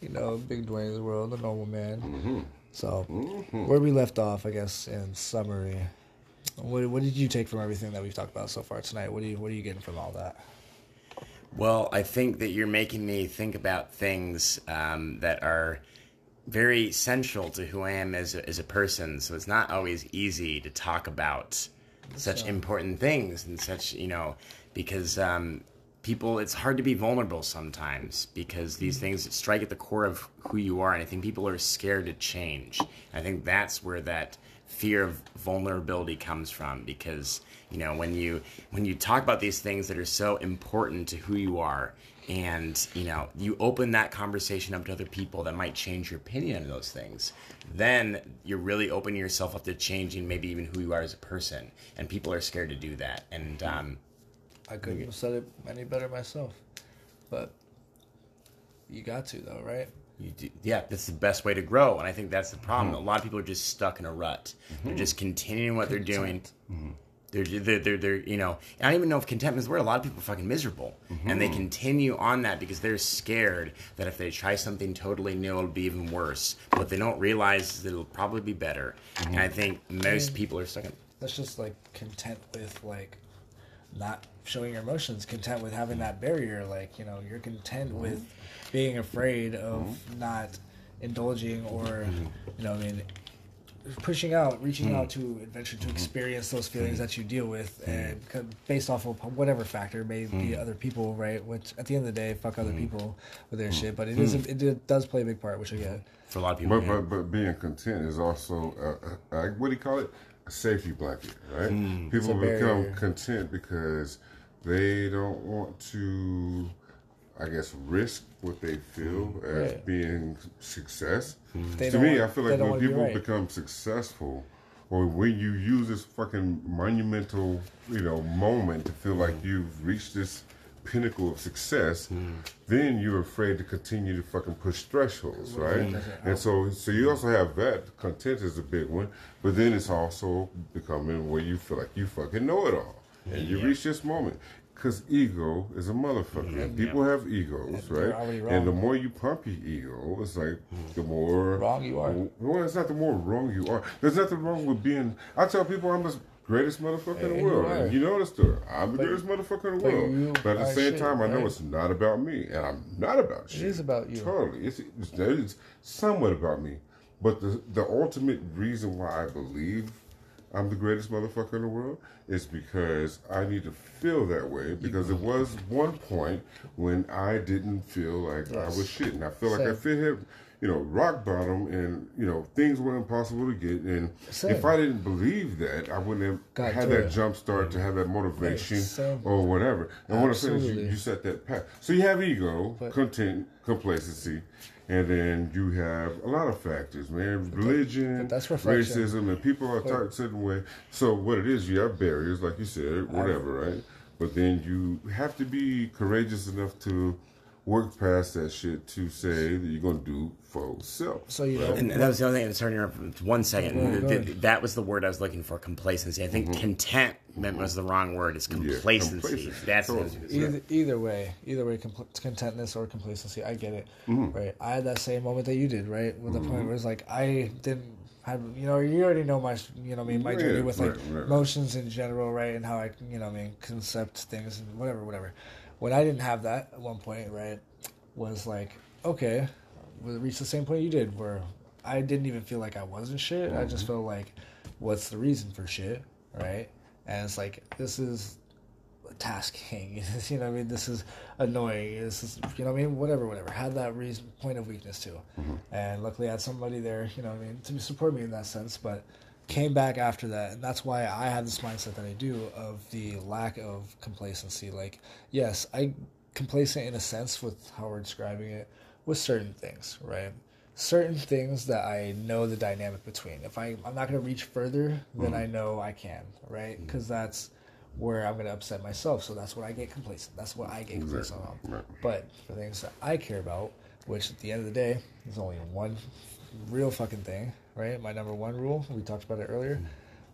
you know, Big Dwayne's world, the normal man. So, where we left off, I guess, in summary, what, what did you take from everything that we've talked about so far tonight? What do you What are you getting from all that? Well, I think that you're making me think about things um, that are very central to who I am as a, as a person. So it's not always easy to talk about such important things and such, you know, because um, people, it's hard to be vulnerable sometimes because these things strike at the core of who you are. And I think people are scared to change. I think that's where that fear of vulnerability comes from because you know when you when you talk about these things that are so important to who you are and you know you open that conversation up to other people that might change your opinion on those things then you're really opening yourself up to changing maybe even who you are as a person and people are scared to do that and um, I couldn't have said it any better myself, but you got to though, right? You do, yeah, that's the best way to grow, and I think that's the problem. Mm-hmm. A lot of people are just stuck in a rut. They're mm-hmm. just continuing what they're doing. They're, they're, they're, they're, you know, I don't even know if contentment is the word. A lot of people are fucking miserable, mm-hmm. and they continue on that because they're scared that if they try something totally new, it'll be even worse. What they don't realize is that it'll probably be better. Mm-hmm. And I think most people are stuck in. That's just like content with like not showing your emotions, content with having that barrier. Like, you know, you're content mm-hmm. with being afraid of not indulging or, you know, I mean, pushing out, reaching hmm. out to adventure to hmm. experience those hmm. feelings that you deal with, and co- based off of whatever factor may be other people, right? Which at the end of the day, fuck other people with their shit. But it is a, it, it does play a big part, which I get. For a lot of people, But, yeah. but but being content is also uh, uh, what do you call it? A safety blanket, right? People become barrier. content because they don't want to, I guess, risk what they feel mm-hmm. as Right. being success. Mm-hmm. They to me, want- I feel like when wanna be people right. become successful, or when you use this fucking monumental, you know, moment to feel like mm-hmm. you've reached this pinnacle of success, then you're afraid to continue to fucking push thresholds, right? And so, so you also have that. Content is a big one, but then it's also becoming where you feel like you fucking know it all, and you reach this moment. Because ego is a motherfucker. Mm-hmm. People have egos, they're right? already And the wrong. more you pump your ego, it's like mm. the more Wrong you are. Well, it's not the more wrong you are. There's nothing wrong with being. I tell people I'm the greatest motherfucker in the world. And you know the story. I'm the But- greatest motherfucker in the world. But at the same shit, time, I know right? it's not about me, and I'm not about It shit. is about you. Totally, it's, it's it's somewhat about me. But the the ultimate reason why I believe I'm the greatest motherfucker in the world it's because I need to feel that way. Because there was one point when I didn't feel like I was shit, and I feel like I Same. fit hit, you know, rock bottom, and you know things were impossible to get. And Same. if I didn't believe that, I wouldn't have Got had that it. jump start to have that motivation same. or whatever. And what I'm saying is, you, you set that path. So you have ego, But- content, complacency, and then you have a lot of factors, man. Religion, that's reflection. racism, and people are taught a certain way. So what it is, you have barriers, like you said, whatever, right? But then you have to be courageous enough to work past that shit to say that you're gonna do for self. So you know, And that was the only thing. I'm sorry to interrupt. One second. Go ahead, Th- that was the word I was looking for. Complacency. I think contentment was the wrong word. It's complacency. complacency. That's Totally. either, either way, either way, compl- contentness or complacency, I get it, Mm-hmm. right? I had that same moment that you did, right? With the point where it's like I didn't have, you know, you already know my, you know, I mean, my Yeah, journey with like right, right. emotions in general, right, and how I, you know, I mean, concept things and whatever, whatever. When I didn't have that at one point, right, was like, okay, we reached the same point you did, where I didn't even feel like I wasn't shit. I just mm-hmm. felt like, what's the reason for shit, right? And it's like this is tasking. you know what I mean? This is annoying. This is, you know what I mean? Whatever, whatever. Had that reason, point of weakness too. Mm-hmm. And luckily I had somebody there, you know what I mean, to support me in that sense. But came back after that. And that's why I have this mindset that I do of the lack of complacency. Like, yes, I complacent in a sense with how we're describing it with certain things, right? Certain things that I know the dynamic between. If I, I'm not going to reach further than mm-hmm. I know I can, right? Mm-hmm. Because that's where I'm going to upset myself. So that's what I get complacent. That's what I get complacent on. Right. But for things that I care about, which at the end of the day, there's only one real fucking thing, right? My number one rule, we talked about it earlier.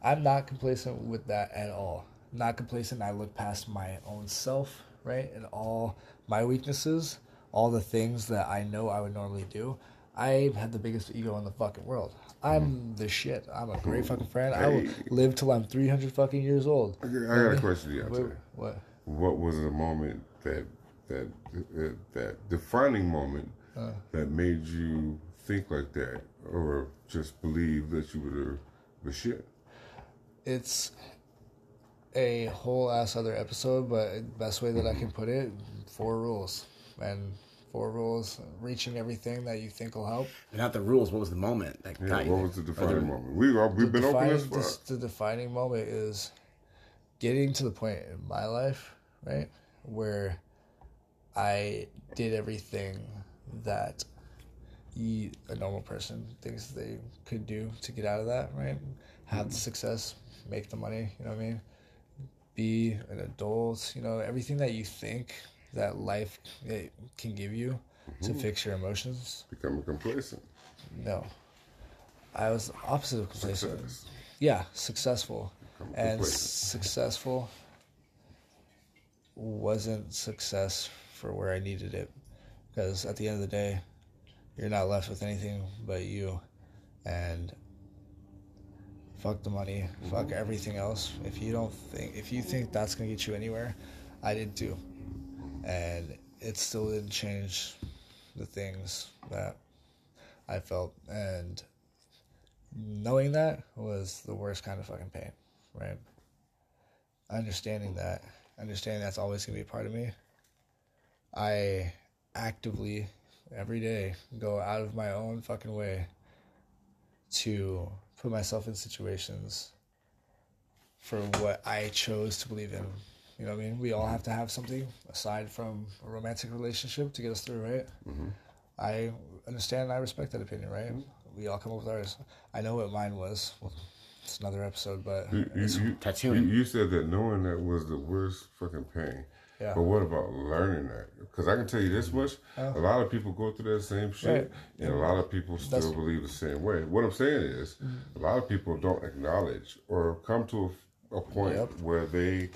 I'm not complacent with that at all. Not complacent. I look past my own self, right? And all my weaknesses, all the things that I know I would normally do. I had the biggest ego in the fucking world. I'm the shit. I'm a great fucking friend. I will live till I'm 300 fucking years old. I got, I got a question for you. What? what? What was the moment that that that, that defining moment Uh. that made you think like that, or just believe that you were the, the shit? it's a whole ass other episode, but best way that I can put it, four rules. And four rules, reaching everything that you think will help. Not the rules. What was the moment that Yeah, got you what was the defining moment? We are, we've been open Defining- as fuck. this- the defining moment is getting to the point in my life, right, where I did everything that you, a normal person thinks they could do to get out of that, right? Have the success, make the money, you know what I mean? Be an adult, you know, everything that you think that life eh, can give you to fix your emotions. Become complacent. No. I was the opposite of complacent. Success. Yeah, successful. And complacent. successful wasn't success for where I needed it. Because at the end of the day, you're not left with anything but you. And fuck the money, fuck everything else. If you don't think, if you think that's gonna get you anywhere, I did too. And it still didn't change the things that I felt. And knowing that was the worst kind of fucking pain, right? Understanding that, understanding that's always gonna be a part of me. I actively every day go out of my own fucking way to put myself in situations for what I chose to believe in. You know what I mean? We all have to have something aside from a romantic relationship to get us through, right? Mm-hmm. I understand and I respect that opinion, right? Mm-hmm. We all come up with ours. I know what mine was. Well, it's another episode, but You, you, you, tattooing. you- you said that knowing that was the worst fucking pain. Yeah. But what about learning that? Because I can tell you this much: a lot of people go through that same shit, Right. and a lot of people still That's- believe the same way. What I'm saying is, mm-hmm. a lot of people don't acknowledge or come to a, a point Yep. where they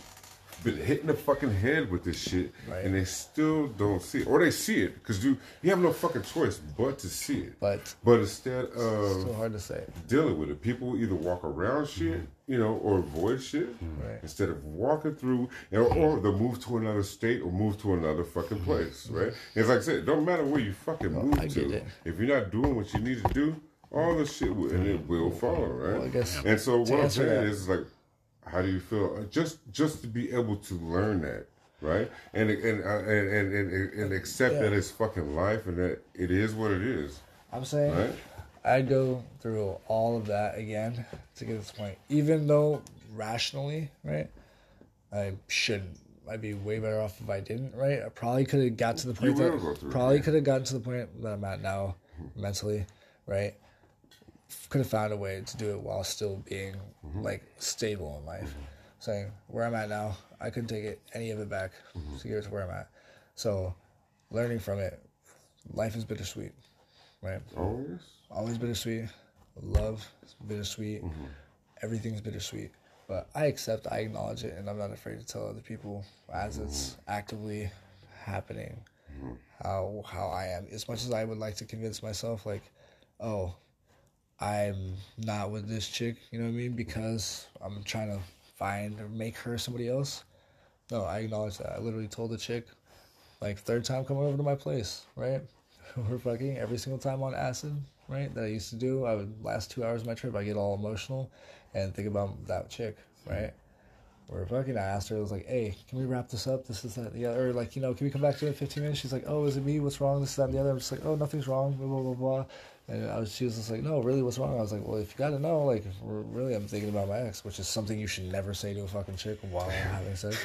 been hitting the fucking head with this shit, Right. and they still don't see it, or they see it because you you have no fucking choice but to see it. But But instead of so hard to say. dealing with it. People either walk around mm-hmm. shit, you know, or avoid shit mm-hmm. Right. instead of walking through, or, or they move to another state or move to another fucking mm-hmm. place, right? It's like I said, it don't matter where you fucking move I to. it. If you're not doing what you need to do, all the shit will, and it will follow, right? Well, I guess and so what I'm saying that- is like, how do you feel? Uh, Just just to be able to learn that. Right and and uh, and, and and and accept Yeah. that it's fucking life and that it is what it is, I'm saying right? I'd go through all of that again to get to this point. Even though rationally, right, I shouldn't. I'd be way better off if I didn't, right? I probably could have got to the point that probably could have gotten to the point that I'm at now, mentally, right? Could have found a way to do it while still being Mm-hmm. like stable in life. Saying where I'm at now, I couldn't take it any of it back Mm-hmm. to get it to where I'm at. So, learning from it, life is bittersweet, right? Always. always bittersweet. Love is bittersweet. Everything's bittersweet. But I accept, I acknowledge it, and I'm not afraid to tell other people as it's actively happening how how I am. As much as I would like to convince myself, like, oh, I'm not with this chick, you know what I mean? Because I'm trying to find or make her somebody else. No, I acknowledge that. I literally told the chick, like, third time coming over to my place, right? We're fucking every single time on acid, right? That I used to do. I would last two hours of my trip, I get all emotional and think about that chick, right? We're fucking. I asked her, I was like, hey, can we wrap this up? This is that, the other. Or like, you know, can we come back to it in 15 minutes? She's like, oh, is it me? What's wrong? This, is that, and the other. I'm just like, oh, nothing's wrong. Blah blah blah blah. And I was, she was just like, no, really, what's wrong? I was like, well, if you gotta know, like, really, I'm thinking about my ex, which is something you should never say to a fucking chick while having sex.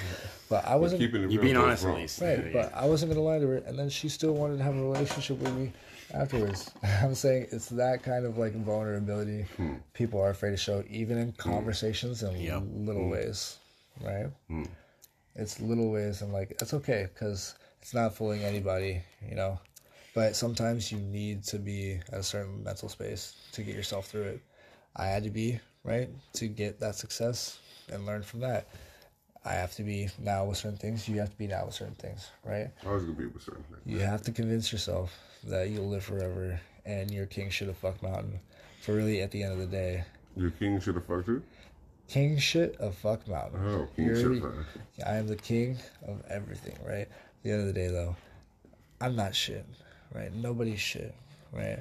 But I wasn't. Keeping it You real being goes honest at least. Right, but I wasn't gonna lie to her, and then she still wanted to have a relationship with me afterwards. I'm saying it's that kind of like vulnerability hmm. people are afraid to show, even in hmm. conversations and Yep. little hmm. ways, right? It's little ways, and like that's okay because it's not fooling anybody, you know. But sometimes you need to be at a certain mental space to get yourself through it. I had to be right to get that success and learn from that. I have to be now with certain things. You have to be now with certain things, right? I was gonna be with certain things. You have to convince yourself that you'll live forever and your king should have fucked mountain. For really, at the end of the day, Your king should have fucked you. king shit of fuck mountain. Oh, king You're- fucked. I am the king of everything, right? At the end of the day, though, I'm not shit, right? Nobody's shit, right?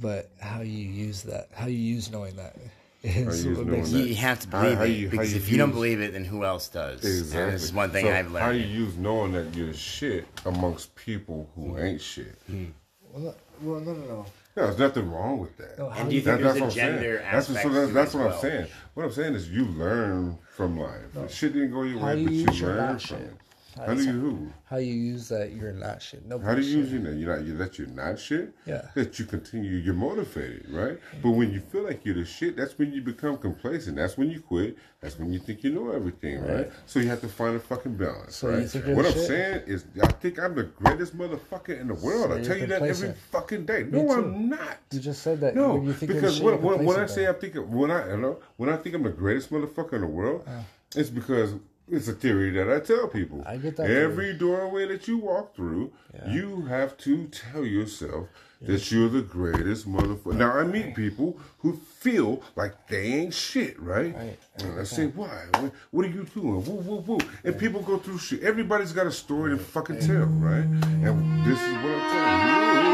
But how you use that, how you use knowing that, is you what makes that. You, you have to believe how it you- because you if you don't believe it, then who else does? Exactly. And this is one thing So I've learned. How you use knowing that you're shit amongst people who mm-hmm. ain't shit. Mm-hmm. Well, no, well, no, no, no. Yeah, there's nothing wrong with that. No, And do you That- think there's a what I'm saying. gender That's what, aspect so that's, that's as what well? I'm saying. What I'm saying is you learn from life. Shit didn't go your How way, you but you your learn from shit. it. How do you who? How you use that you're not shit. No How do you use it? You're not you that you're not shit. Yeah. That you continue. You're motivated, right? But when you feel like you're the shit, that's when you become complacent. That's when you quit. That's when you think you know everything, right? So you have to find a fucking balance, So right? What I'm shit? saying is, I think I'm the greatest motherfucker in the world. So I tell you that every fucking day. No. I'm not. You just said that. No, when you think you're the because shit, when, when, when I say. I think when I you know, when I think I'm the greatest motherfucker in the world, it's because it's a theory that I tell people. I get that Every doorway that you walk through, you have to tell yourself that you're the greatest motherfucker. Now I meet people who feel like they ain't shit, right? Right. And I say, why? What, what are you doing? Woo, woo, woo. And people go through shit. Everybody's got a story to fucking tell, right? And this is what I'm telling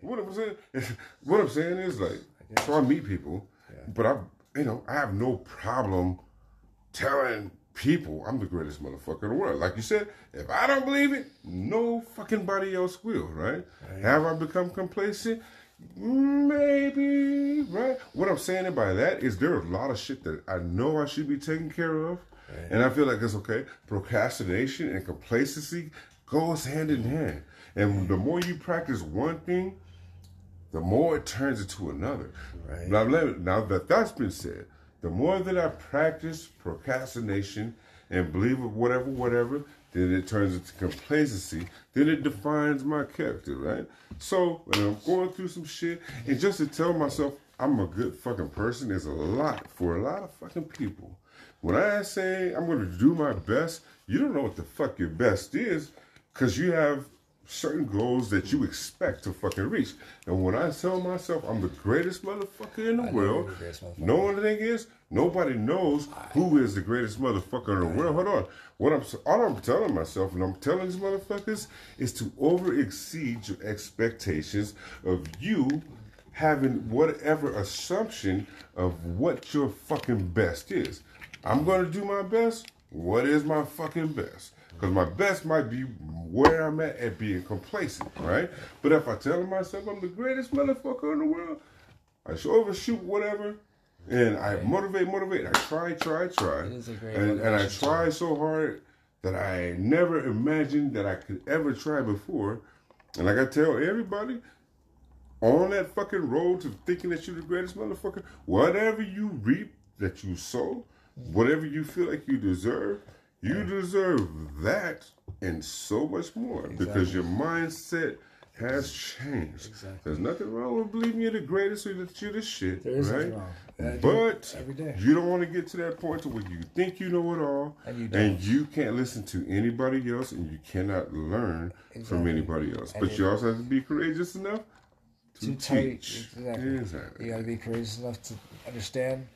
you. What I'm saying, what I'm saying is like, so I meet people, but I, you know, I have no problem telling people I'm the greatest motherfucker in the world. Like you said, if I don't believe it, no fucking body else will, right? Have I become complacent? Maybe, right? What I'm saying by that is there are a lot of shit that I know I should be taking care of, and I feel like it's okay. Procrastination and complacency goes hand in hand, and the more you practice one thing, the more it turns into another. Right. Now, now that that's been said, the more that I practice procrastination and believe whatever, whatever, then it turns into complacency, then it defines my character, right? So when I'm going through some shit, and just to tell myself I'm a good fucking person is a lot for a lot of fucking people. When I say I'm gonna do my best, you don't know what the fuck your best is, cause you have certain goals that you expect to fucking reach. And when I tell myself I'm the greatest motherfucker in the know world, the no one thing is nobody knows who is the greatest motherfucker in the world. Hold on. What I'm all I'm telling myself and I'm telling these motherfuckers is to over exceed your expectations of you having whatever assumption of what your fucking best is. I'm gonna do my best. What is my fucking best? Because my best might be where I'm at at being complacent, right? But if I tell myself I'm the greatest motherfucker in the world, I should overshoot whatever, and I motivate, motivate. I try, try, try, It is a great and, and I try so hard that I never imagined that I could ever try before. And like I tell everybody, on that fucking road to thinking that you're the greatest motherfucker, whatever you reap that you sow, whatever you feel like you deserve, you deserve that and so much more because your mindset has changed. There's nothing wrong with believing you're the greatest or that you're the shit, There is right? wrong. I But it every day. you don't want to get to that point to where you think you know it all, And you and you can't listen to anybody else, and you cannot learn from anybody else. And but you also have to be courageous enough to, to teach. exactly. Exactly. You gotta be courageous enough to understand.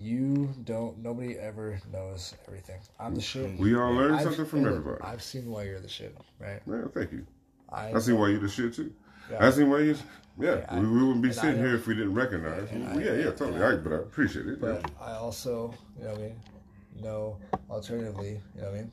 You don't. Nobody ever knows everything. I'm the shit. We all learn something from look, everybody. I've seen why you're the shit, right? Man, thank you. I, I see why you're the shit too. Yeah. I see why you. Yeah, I- we, we wouldn't be sitting here if we didn't recognize. you. I- yeah, yeah, totally. I, but I appreciate it. But yeah. I also, you know what I mean, know alternatively, you know what I mean,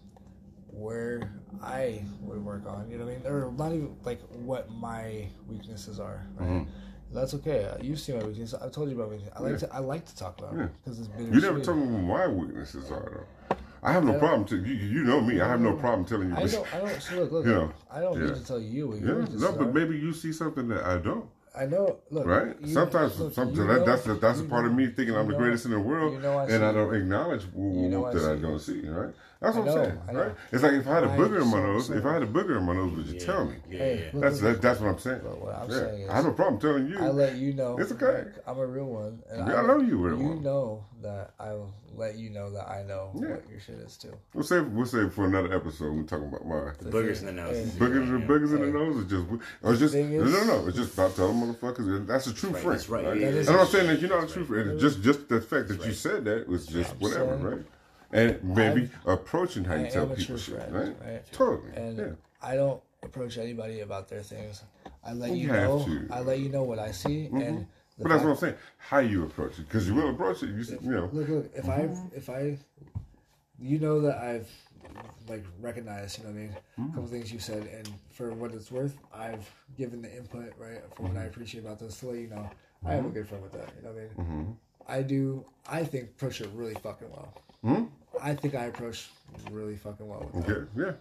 where I would work on, you know what I mean, or not even like what my weaknesses are, right? Mm-hmm. That's okay. Uh, You see my weakness. I've told you about weakness. I like to. I like to talk about Yeah. because it's been. You never told me what my weaknesses are though. I have no problem. To, you, you know me. I have no problem telling you. I don't. I don't. So look, look. Yeah. I don't Yeah. need to tell you what Yeah, no, but are. maybe you see something that I don't. I know. Look, Right? you- Sometimes, look, some, you that, know- that's that's a you part of me thinking I'm you the greatest in the world, you know I and I don't acknowledge You know woo I that I don't see. Right? That's what I I'm know, saying. Right? It's like if I had a booger in my nose, if I had a booger in my nose, would you tell me? Yeah, Hey, yeah. look, That's look, that's what I'm saying. But what I'm yeah. saying is- I have no problem telling you. I let you know. It's okay. like, I'm a real one, and Yeah, I I know you a real You one. know that I will let you know that I know Yeah. what your shit is too. We'll save we'll save for another episode. We're talking about my Boogers in the nose. is- boogers and yeah. boogers in the nose. is just or it's just Thing no no no. It's just about telling motherfuckers. and That's a true friend. that's right. Right? That And I'm saying that you're not a true friend. It's just just the fact that you said that was just whatever, right? And maybe approaching how you tell people shit, friend, right? right? Totally. And yeah. I don't approach anybody about their things. I let You you have know. to. Mm-hmm. I let you know what I see, and But that's what I'm saying. How you approach it, because you will approach it. You, see- you know. Look, look. If Mm-hmm. I, if I, you know that I've like recognized, you know what I mean, Mm-hmm. a couple things you said, and for what it's worth, I've given the input right for what Mm-hmm. I appreciate about this to let you know. I have a good friend with that. You know what I mean? Mm-hmm. I do. I think approach it really fucking well. Hmm? I think I approached really fucking well with that. Okay. Yeah.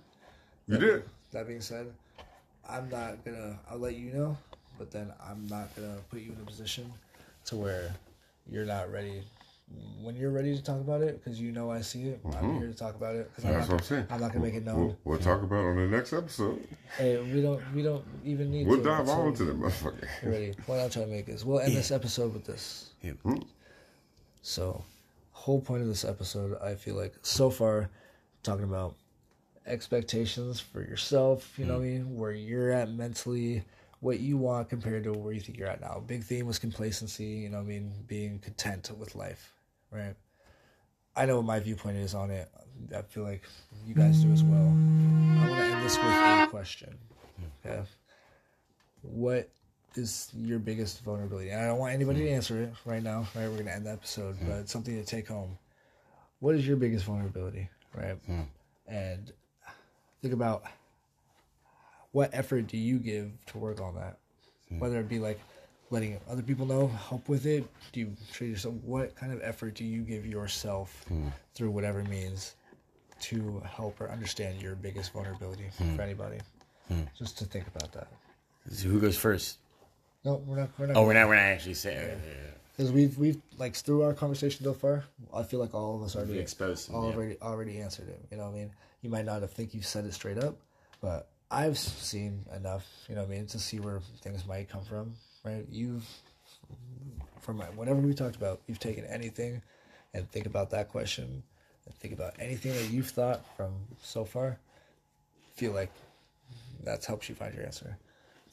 You did. That being said, I'm not gonna. I'll let you know, but then I'm not gonna put you in a position to where you're not ready. When you're ready to talk about it, because you know I see it, I'm here to talk about it. 'cause I'm Mm-hmm. That's not, what I'm saying. I'm not gonna make it known. We'll, we'll talk about it on the next episode. Hey, we don't. We don't even need. To We'll to dive all into the motherfucker. Ready. What I'm trying to make is we'll end this episode with this. Yeah. So, whole point of this episode, I feel like so far, talking about expectations for yourself. You know what I hmm. mean? Where you're at mentally, what you want compared to where you think you're at now. Big theme was complacency. You know what I mean? Being content with life, right? I know what my viewpoint is on it. I feel like you guys do as well. I want to end this with a question. Hmm. Okay. What is your biggest vulnerability? And I don't want anybody to hmm. answer it right now. Right, we're gonna end the episode, hmm. but something to take home. What is your biggest vulnerability? Right, hmm. and think about what effort do you give to work on that? Whether it be like letting other people know, help with it. Do you treat yourself? What kind of effort do you give yourself through whatever means to help or understand your biggest vulnerability for anybody? Just to think about that. So who goes first? No, we're not. We're not. Oh, we're not. We're not actually saying. Because we've we've like through our conversation so far, I feel like all of us already exposed some, yeah. already already answered it. You know what I mean? you might not have think you've said it straight up, but I've seen enough, you know what I mean, to see where things might come from, right? You've, from whatever we talked about, you've taken anything and think about that question and think about anything that you've thought from so far. Feel like that's helps you find your answer.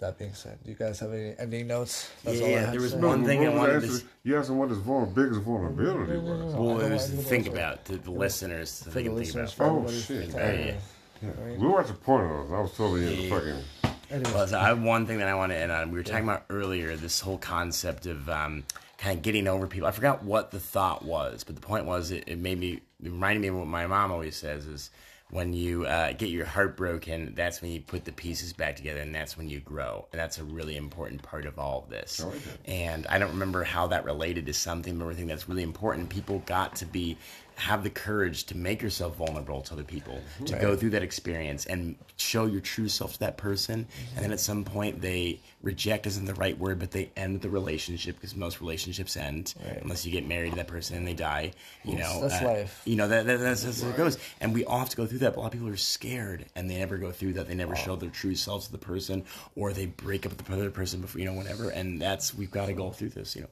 That being said, do you guys have any ending notes? That's all I Yeah, have there to was say. one thing I what was wanted to? You asked him what his vulner, biggest vulnerability was. No, Well, I it was to think about to the listeners to think the think about. Oh, shit. Yeah, yeah. We were at the point of those. I was totally in the Yeah. fucking. Well, so I have one thing that I want to end on. We were talking about earlier this whole concept of um, kind of getting over people. I forgot what the thought was, but the point was it, it made me it reminded me of what my mom always says is when you uh, get your heart broken, that's when you put the pieces back together, and that's when you grow. And that's a really important part of all of this. I. And I don't remember how that related to something, but I think that's really important. People got to be have the courage to make yourself vulnerable to other people, to go through that experience and show your true self to that person. And then at some point, they reject isn't the right word, but they end the relationship because most relationships end Right. unless you get married to that person and they die. You know, That's uh, life. You know that, that that's, that's how it goes. And we all have to go through that. But a lot of people are scared and they never go through that. They never show their true selves to the person, or they break up with the other person before you know whatever. And that's we've got to go through this. You know.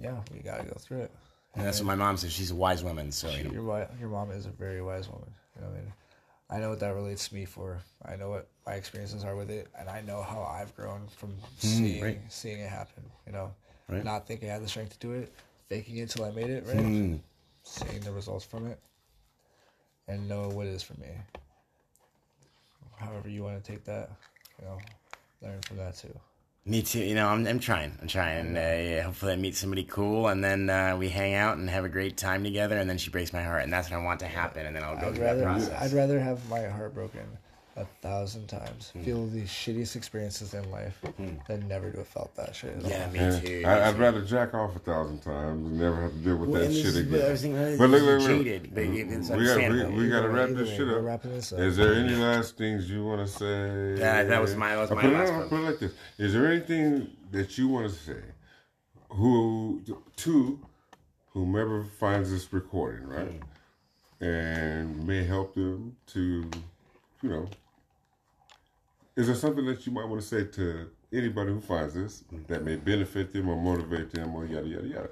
yeah, we gotta go through it. And that's what my mom says. She's a wise woman, so you know. Your your mom is a very wise woman. You know what I mean? I know what that relates to me for. I know what my experiences are with it, and I know how I've grown from seeing right. seeing it happen. You know, Right. not thinking I had the strength to do it, faking it till I made it. Right, Hmm. seeing the results from it, and know what it is for me. However you want to take that, you know, learn from that too. Me too. You know, I'm, I'm trying. I'm trying. Uh, yeah, hopefully, I meet somebody cool, and then uh, we hang out and have a great time together. And then she breaks my heart, and that's what I want to happen. And then I'll go I'd through that process. I'd rather have my heart broken a thousand times, hmm. feel the shittiest experiences in life, hmm. than never to have felt that shit. At yeah, all. me Yeah. too. I, I'd rather jack off a thousand times and never have to deal with Well, that shit is what I was again. thinking, But look, it's look, look. jaded, but it's We got, we, we got to wrap way, this either shit up. wrapping this up. Is there any last things you want to say? Yeah, that was my- that was my put last no, one. Put it like this: Is there anything that you want to say, who to whomever finds this recording, right, hmm. and may help them to, you know, is there something that you might want to say to anybody who finds this that may benefit them or motivate them or yada yada yada?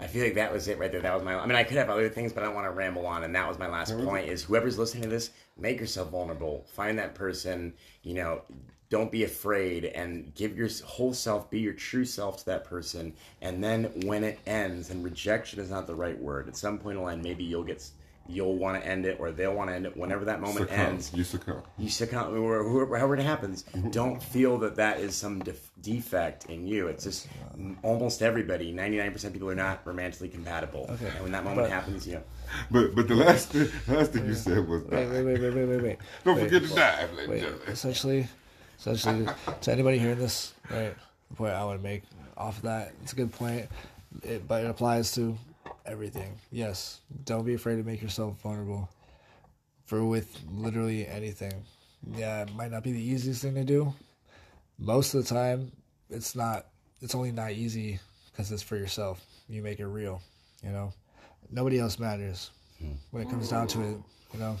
I feel like that was it right there. That was my. I mean, I could have other things, but I don't want to ramble on. And that was my last point: is whoever's listening to this, make yourself vulnerable. Find that person. You know, don't be afraid, and give your whole self, be your true self to that person. And then when it ends, and rejection is not the right word. At some point it'll end. Maybe you'll get. You'll want to end it, or they'll want to end it. Whenever that moment Succumb. ends, You succumb. you succumb or however it happens mm-hmm. don't feel that that is some def- defect in you it's just almost everybody 99% of people are not romantically compatible Okay. and when that moment But- happens you know But but the last thing, last thing you said was Wait, wait, wait, wait, wait, wait, wait. Don't Wait, forget to dive, ladies Wait, gentlemen. essentially, essentially, to anybody hearing this, right? The point I want to make off of that, it's a good point, it, but it applies to everything. Yes, don't be afraid to make yourself vulnerable for with literally anything. Yeah, it might not be the easiest thing to do. Most of the time, it's not. It's only not easy because it's for yourself. You make it real. You know, nobody else matters hmm. when it comes down to it. You know,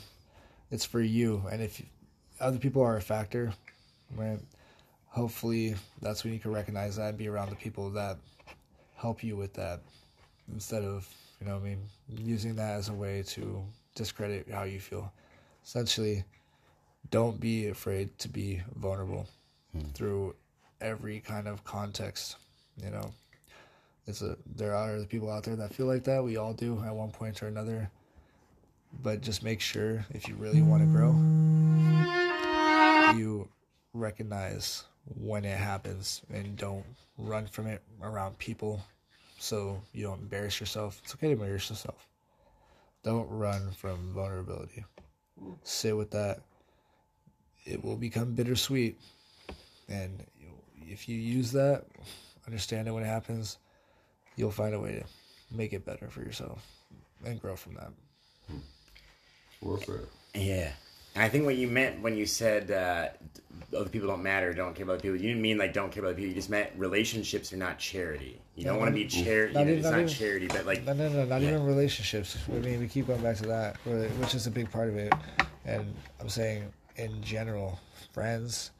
it's for you. And if other people are a factor, right? Hopefully, that's when you can recognize that and be around the people that help you with that instead of, you know, what I mean, using that as a way to discredit how you feel. Essentially, don't be afraid to be vulnerable hmm. through every kind of context. You know, it's a there are people out there that feel like that. We all do at one point or another. But just make sure if you really want to grow, you recognize when it happens and don't run from it around people so you don't embarrass yourself. It's okay to embarrass yourself. Don't run from vulnerability. Sit with that. It will become bittersweet. And if you use that, understand it when it happens, you'll find a way to make it better for yourself and grow from that. Hmm. What's that? yeah And I think what you meant when you said uh, other people don't matter, don't care about people, you didn't mean like don't care about people. You just meant relationships are not charity. You don't want to be charity. Not even- it's not not even- charity, but like No, no, no, not Yeah. even relationships. I mean, we keep going back to that, which is a big part of it. And I'm saying, in general, friends,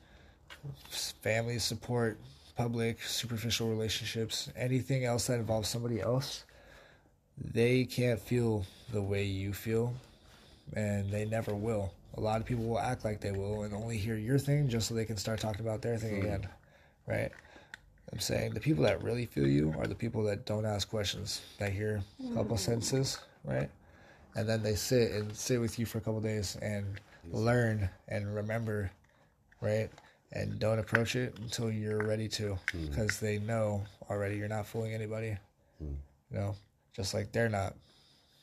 family support, public, superficial relationships, anything else that involves somebody else, they can't feel the way you feel, and they never will. A lot of people will act like they will and only hear your thing just so they can start talking about their thing hmm. again, right? I'm saying the people that really feel you are the people that don't ask questions, that hear a couple hmm. sentences, right? And then they sit and sit with you for a couple days and learn and remember, right? And don't approach it until you're ready to, hmm. because they know already you're not fooling anybody. You know, just like they're not.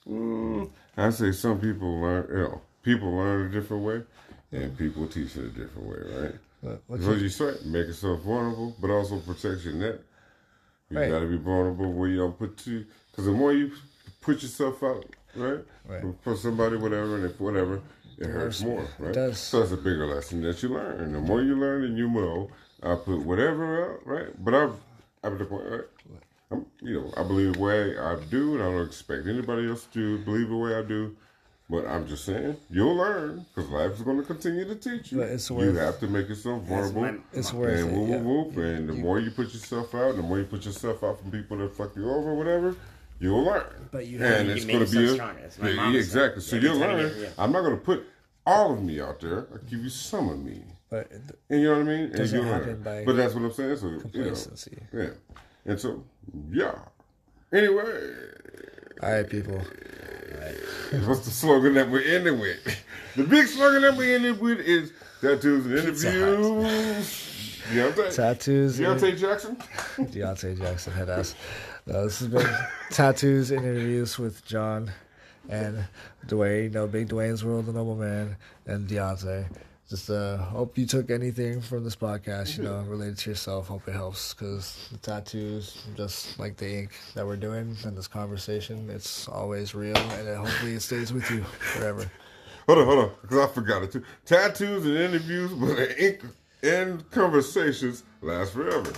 Mm, I say some people learn, you know, people learn a different way, and people teach in a different way, right? But what you, you say, make yourself vulnerable, but also protect your neck. You Right. got to be vulnerable where you don't put you, because the more you put yourself out, right, Right. for, somebody, whatever, and if whatever, it hurts more, right? does. So it's a bigger lesson that you learn. The more you learn, and you know, I put whatever out, right? But I've, I'm at the point, right? I'm, you know, I believe the way I do, and I don't expect anybody else to believe the way I do. But I'm just saying, you'll learn because life is going to continue to teach you. But it's you have to make yourself vulnerable. my- it's worth and it. whoop, yeah. whoop, whoop. And the more you put yourself out, the more you put yourself out from people that fuck you over, or whatever, you'll learn. But you and you it's make going to be yourself a, stronger. That's my yeah, mom said. exactly. So Every you'll time learn. get- yeah. I'm not going to put all of me out there. I'll give you some of me. But And you know what I mean? And Doesn't you'll happen learn. by But that's what I'm saying. So complacency. you know, yeah. And so yeah. Anyway, all right, people. what's the slogan that we're ending with? The big slogan that we're ending with is tattoos and interviews. Deontay, Tattoos. and- Deontay Jackson. Deontay Jackson head ass. No, uh, this has been tattoos and interviews with John and Dwayne. You know, Big Dwayne's World, the Noble Man, and Deontay. Just uh, hope you took anything from this podcast, you know, related to yourself. Hope it helps because the tattoos, just like the ink that we're doing in this conversation, it's always real, and it, hopefully it stays with you forever. Hold on, hold on, because I forgot it too. Tattoos and interviews, but ink and conversations last forever.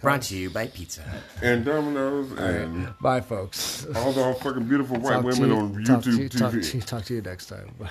Brought to you by Pizza Hut. And Domino's and Bye, folks. all the fucking beautiful white Talk to women you- on talk to YouTube you- talk TV. to you- talk to you next time. Bye.